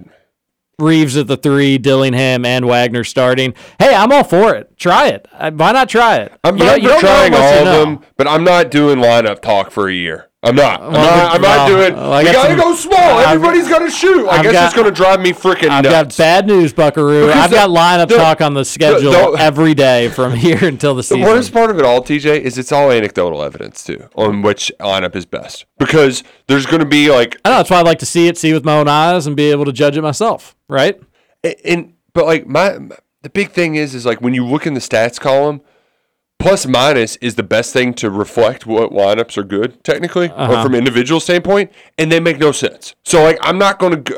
Reeves at the three, Dillingham and Wagner starting. Hey, I'm all for it. Try it. Why not try it? I'm You know- you for don't know trying all of them, but I'm not doing lineup talk for a year. I'm not. I'm Well, not, I'm not doing. well, I we got gotta some- go small. I've- Everybody's got to shoot. I I've guess got- it's gonna drive me freaking I've nuts. got bad news, Buckaroo. Because I've the- got lineup the- talk on the schedule the- every day from [LAUGHS] here until the the worst part of it all, TJ, is it's all anecdotal evidence too on which lineup is best because there's gonna be like I know that's why I'd like to see it, see with my own eyes, and be able to judge it myself. Right? and, and but like my the big thing is is like when you look in the stats column plus minus is the best thing to reflect what lineups are good technically or Uh-huh. from individual standpoint and they make no sense so like i'm not gonna go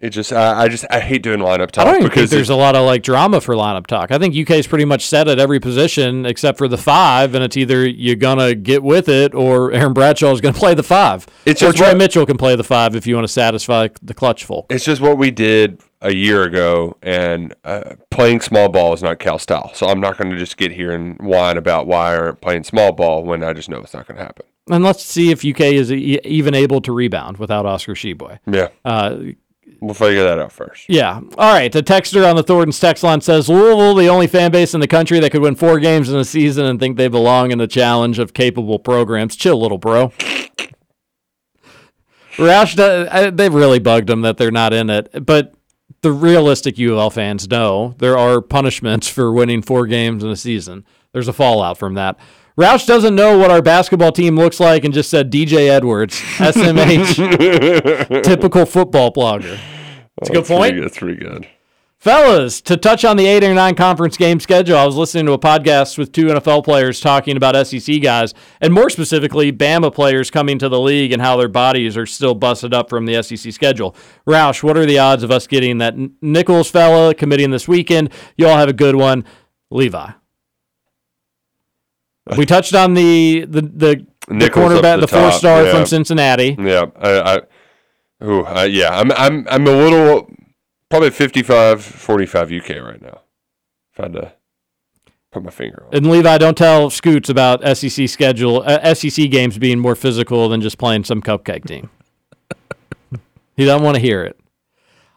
it just I, I just i hate doing lineup talk I don't because there's a lot of like drama for lineup talk. I think UK's pretty much set at every position except for the five, and it's either you're gonna get with it or Aaron Bradshaw is gonna play the five. It's or Tre what- Mitchell can play the five if you want to satisfy the clutch folk. it's just what we did a year ago and uh, playing small ball is not cal style so i'm not going to just get here and whine about why I aren't playing small ball when i just know it's not going to happen And let's see if UK is e- even able to rebound without Oscar Tshiebwe. yeah Uh, we'll figure that out first Yeah. All right. The texter on the Thornton's text line says Louisville, the only fan base in the country that could win four games in a season and think they belong in the challenge of capable programs. Chill, little bro. Roush, they've really bugged them that they're not in it. But the realistic U of L fans know there are punishments for winning four games in a season. There's a fallout from that. Roush doesn't know what our basketball team looks like and just said DJ Edwards, [LAUGHS] SMH, typical football blogger. That's a good That's point. pretty- that's pretty good Fellas, to touch on the eight or nine conference game schedule, I was listening to a podcast with two NFL players talking about SEC guys, and more specifically, Bama players coming to the league and how their bodies are still busted up from the SEC schedule. Roush, what are the odds of us getting that Nichols fella committing this weekend? You all have a good one. Levi. We [LAUGHS] touched on the the the, the cornerback, the the, four star yeah. from Cincinnati. Yeah, I, I ooh, uh, yeah, I'm, I'm, I'm a little, probably 55, 45 UK right now. If I had to put my finger on. it. And Levi, don't tell Scoots about SEC schedule, uh, SEC games being more physical than just playing some cupcake team. [LAUGHS] he doesn't want to hear it.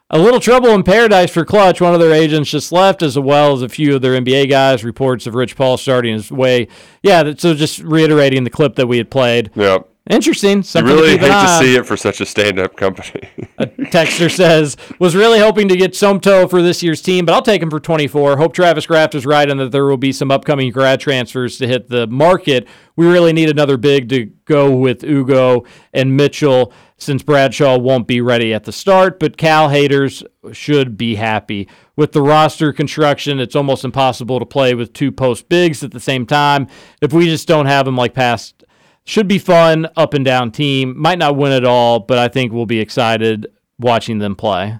A little trouble in paradise for Clutch. One of their agents just left, as well as a few of their NBA guys. Reports of Rich Paul starting his way. Yeah, so just reiterating the clip that we had played. Yep. Interesting. You really to hate to see it for such a stand-up company. Texter says, was really hoping to get Somto for this year's team, but I'll take him for 24. Hope Travis Graf is right and that there will be some upcoming grad transfers to hit the market. We really need another big to go with Ugo and Mitchell since Bradshaw won't be ready at the start, but Cal haters should be happy. With the roster construction, it's almost impossible to play with two post bigs at the same time. If we just don't have them like past should be fun, up and down team. Might not win it all, but I think we'll be excited watching them play.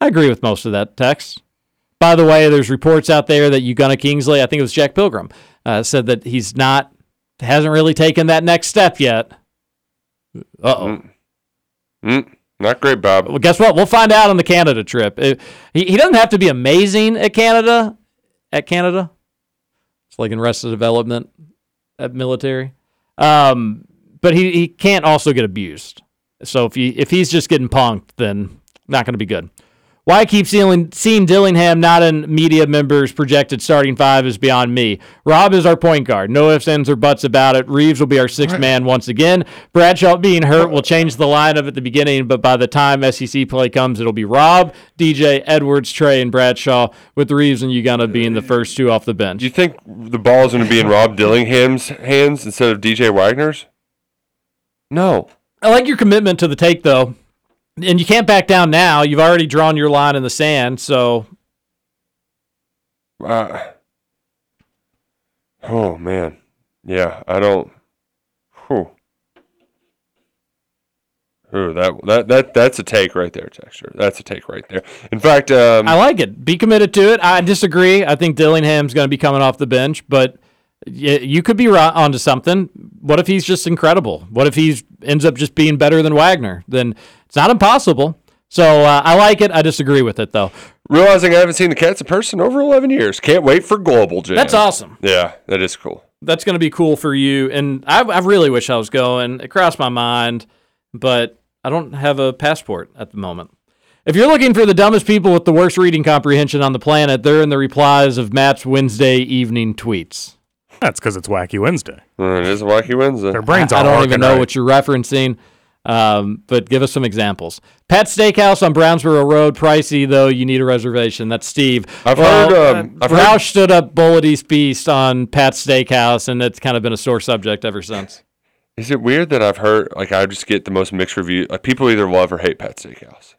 I agree with most of that text. By the way, there's reports out there that Ugonna Kingsley, I think it was Jack Pilgrim, uh, said that he's not, hasn't really taken that next step yet. Uh oh. Mm, not great, Bob. Well, guess what? We'll find out on the Canada trip. It- he, he doesn't have to be amazing at Canada. At Canada, it's like in rest of Development at military. Um, but he, he can't also get abused. So if he if he's just getting punked, then not going to be good. Why I keep seeing, seeing Dillingham not in media members' projected starting five is beyond me. Rob is our point guard. No ifs, ands, or buts about it. Reeves will be our sixth man once again. Bradshaw being hurt will change the lineup at the beginning, but by the time SEC play comes, it'll be Rob, DJ, Edwards, Tre, and Bradshaw, with Reeves and Ugonna being the first two off the bench. Do you think the ball is going to be in Rob Dillingham's hands instead of DJ Wagner's? No. I like your commitment to the take, though. And you can't back down now. You've already drawn your line in the sand, so Uh, oh man, yeah. I don't. Whew. Ooh, that that that that's a take right there, texture. That's a take right there. In fact, um, I like it. Be committed to it. I disagree. I think Dillingham's going to be coming off the bench, but you could be onto something. What if he's just incredible? What if he ends up just being better than Wagner? Then it's not impossible. So uh, I like it. I disagree with it though. realizing I haven't seen the Cats in person over eleven years. Can't wait for Global Jam. That's awesome. Yeah, that is cool. That's going to be cool for you. And I, I really wish I was going. It crossed my mind, but I don't have a passport at the moment. If you're looking for the dumbest people with the worst reading comprehension on the planet, they're in the replies of Matt's Wednesday evening tweets. That's because it's Wacky Wednesday. It is Wacky Wednesday. Their brains I, I don't even know right. what you're referencing, um, but give us some examples. Pat Steakhouse on Brownsboro Road, pricey though. You need a reservation. That's Steve. I've Well, heard, um, I've heard- stood up Bull at East Beast on Pat's Steakhouse, and it's kind of been a sore subject ever since. Is it weird that I've heard like I just get the most mixed review? Like people either love or hate Pat Steakhouse.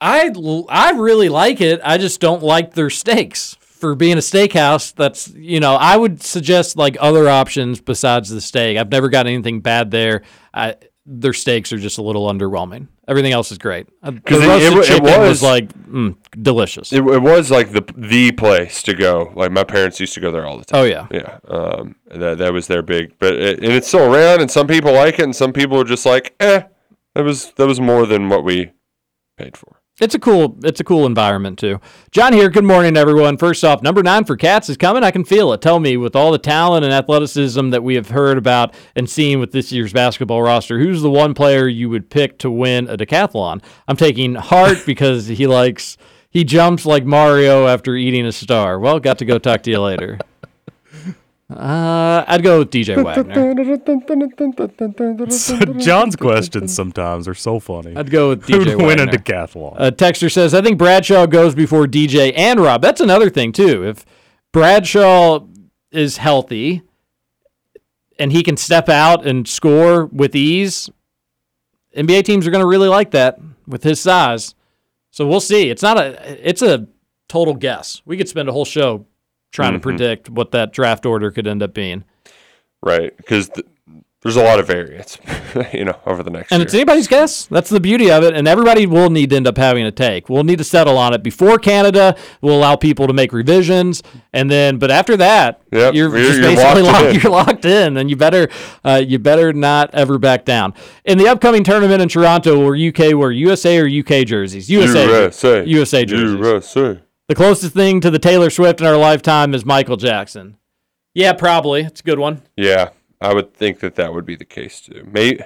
I I really like it. I just don't like their steaks. For being a steakhouse, that's you know, I would suggest like other options besides the steak. I've never got anything bad there. I, their steaks are just a little underwhelming. Everything else is great. Uh, The 'Cause it- roasted it it chicken was, was- like mm, delicious. It, it was like the the place to go. Like my parents used to go there all the time. Oh, yeah. yeah. Um, that that was their big. But it, and it's still around, and some people like it, and some people are just like, eh. That was that was more than what we paid for. It's a cool it's a cool environment too. John here, good morning everyone. First off, number 9 for Cats is coming. I can feel it. Tell me with all the talent and athleticism that we have heard about and seen with this year's basketball roster, who's the one player you would pick to win a decathlon? I'm taking Hart because he likes he jumps like Mario after eating a star. Well, got to go talk to you later. [LAUGHS] Uh, I'd go with DJ Wagner. [LAUGHS] John's questions sometimes are so funny. I'd go with [LAUGHS] Who'd DJ win a Wagner. decathlon? A texter says, I think Bradshaw goes before DJ and Rob. That's another thing, too. If Bradshaw is healthy and he can step out and score with ease, NBA teams are going to really like that with his size. So we'll see. It's not a it's a total guess. We could spend a whole show trying to Mhm. predict what that draft order could end up being. Right, because th- there's a lot of variance, [LAUGHS] you know, over the next And year. it's anybody's guess. That's the beauty of it. And everybody will need to end up having a take. We'll need to settle on it before Canada. We'll allow people to make revisions, and then, but after that, Yep, you're, you're- just you're basically locked [LAUGHS] locked. in. You're locked in, and you better, uh, you better not ever back down. In the upcoming tournament in Toronto, or UK, wear USA or UK jerseys. USA, USA. USA jerseys. USA. The closest thing to the Taylor Swift in our lifetime is Michael Jackson. Yeah, probably. It's a good one. Yeah, I would think that that would be the case too. Maybe.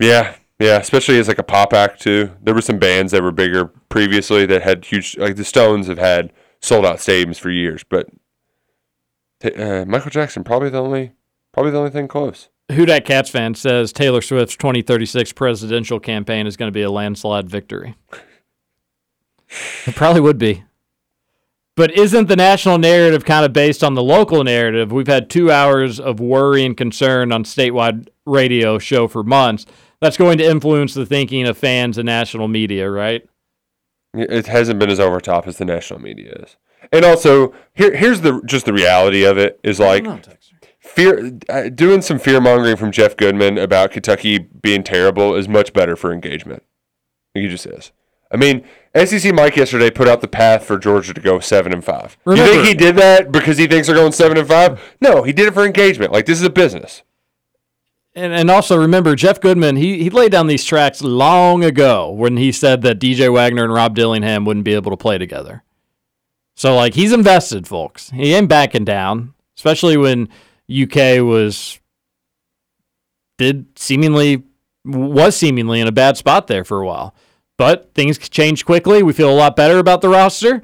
Yeah, yeah, especially as like a pop act too. There were some bands that were bigger previously that had huge, like the Stones have had sold out stadiums for years, but uh, Michael Jackson probably the only, probably the only thing close. Who Dat Cats fan says Taylor Swift's 2036 presidential campaign is going to be a landslide victory. It probably would be. But isn't the national narrative kind of based on the local narrative? We've had two hours of worry and concern on statewide radio show for months. That's going to influence the thinking of fans and national media, right? It hasn't been as over top as the national media is. And also, here here's the just the reality of it is like fear uh, doing some fear mongering from Jeff Goodman about Kentucky being terrible is much better for engagement. He just is. I mean, SEC Mike yesterday put out the path for Georgia to go seven and five. you think he did that because he thinks they're going seven and five? No, he did it for engagement. Like this is a business. And, and also remember, Jeff Goodman, he, he laid down these tracks long ago when he said that DJ Wagner and Rob Dillingham wouldn't be able to play together. So, like, he's invested, folks. He ain't backing down, especially when UK was, did seemingly, was seemingly in a bad spot there for a while. But things changed quickly. We feel a lot better about the roster.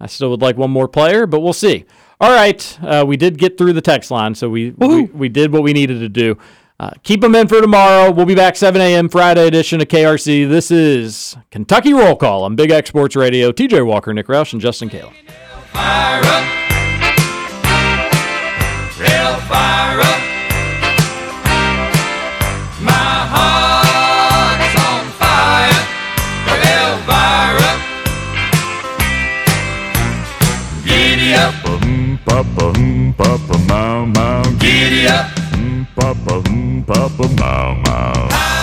I still would like one more player, but we'll see. All right, uh, we did get through the text line, so we we, we did what we needed to do. Uh, keep them in for tomorrow. We'll be back 7 a.m. Friday edition of KRC. This is Kentucky Roll Call on Big X Sports Radio. TJ Walker, Nick Roush, and Justin Kayla. Mm, papa, mau, mau. Giddy up. Mm, Papa, mm, papa, mau, mau.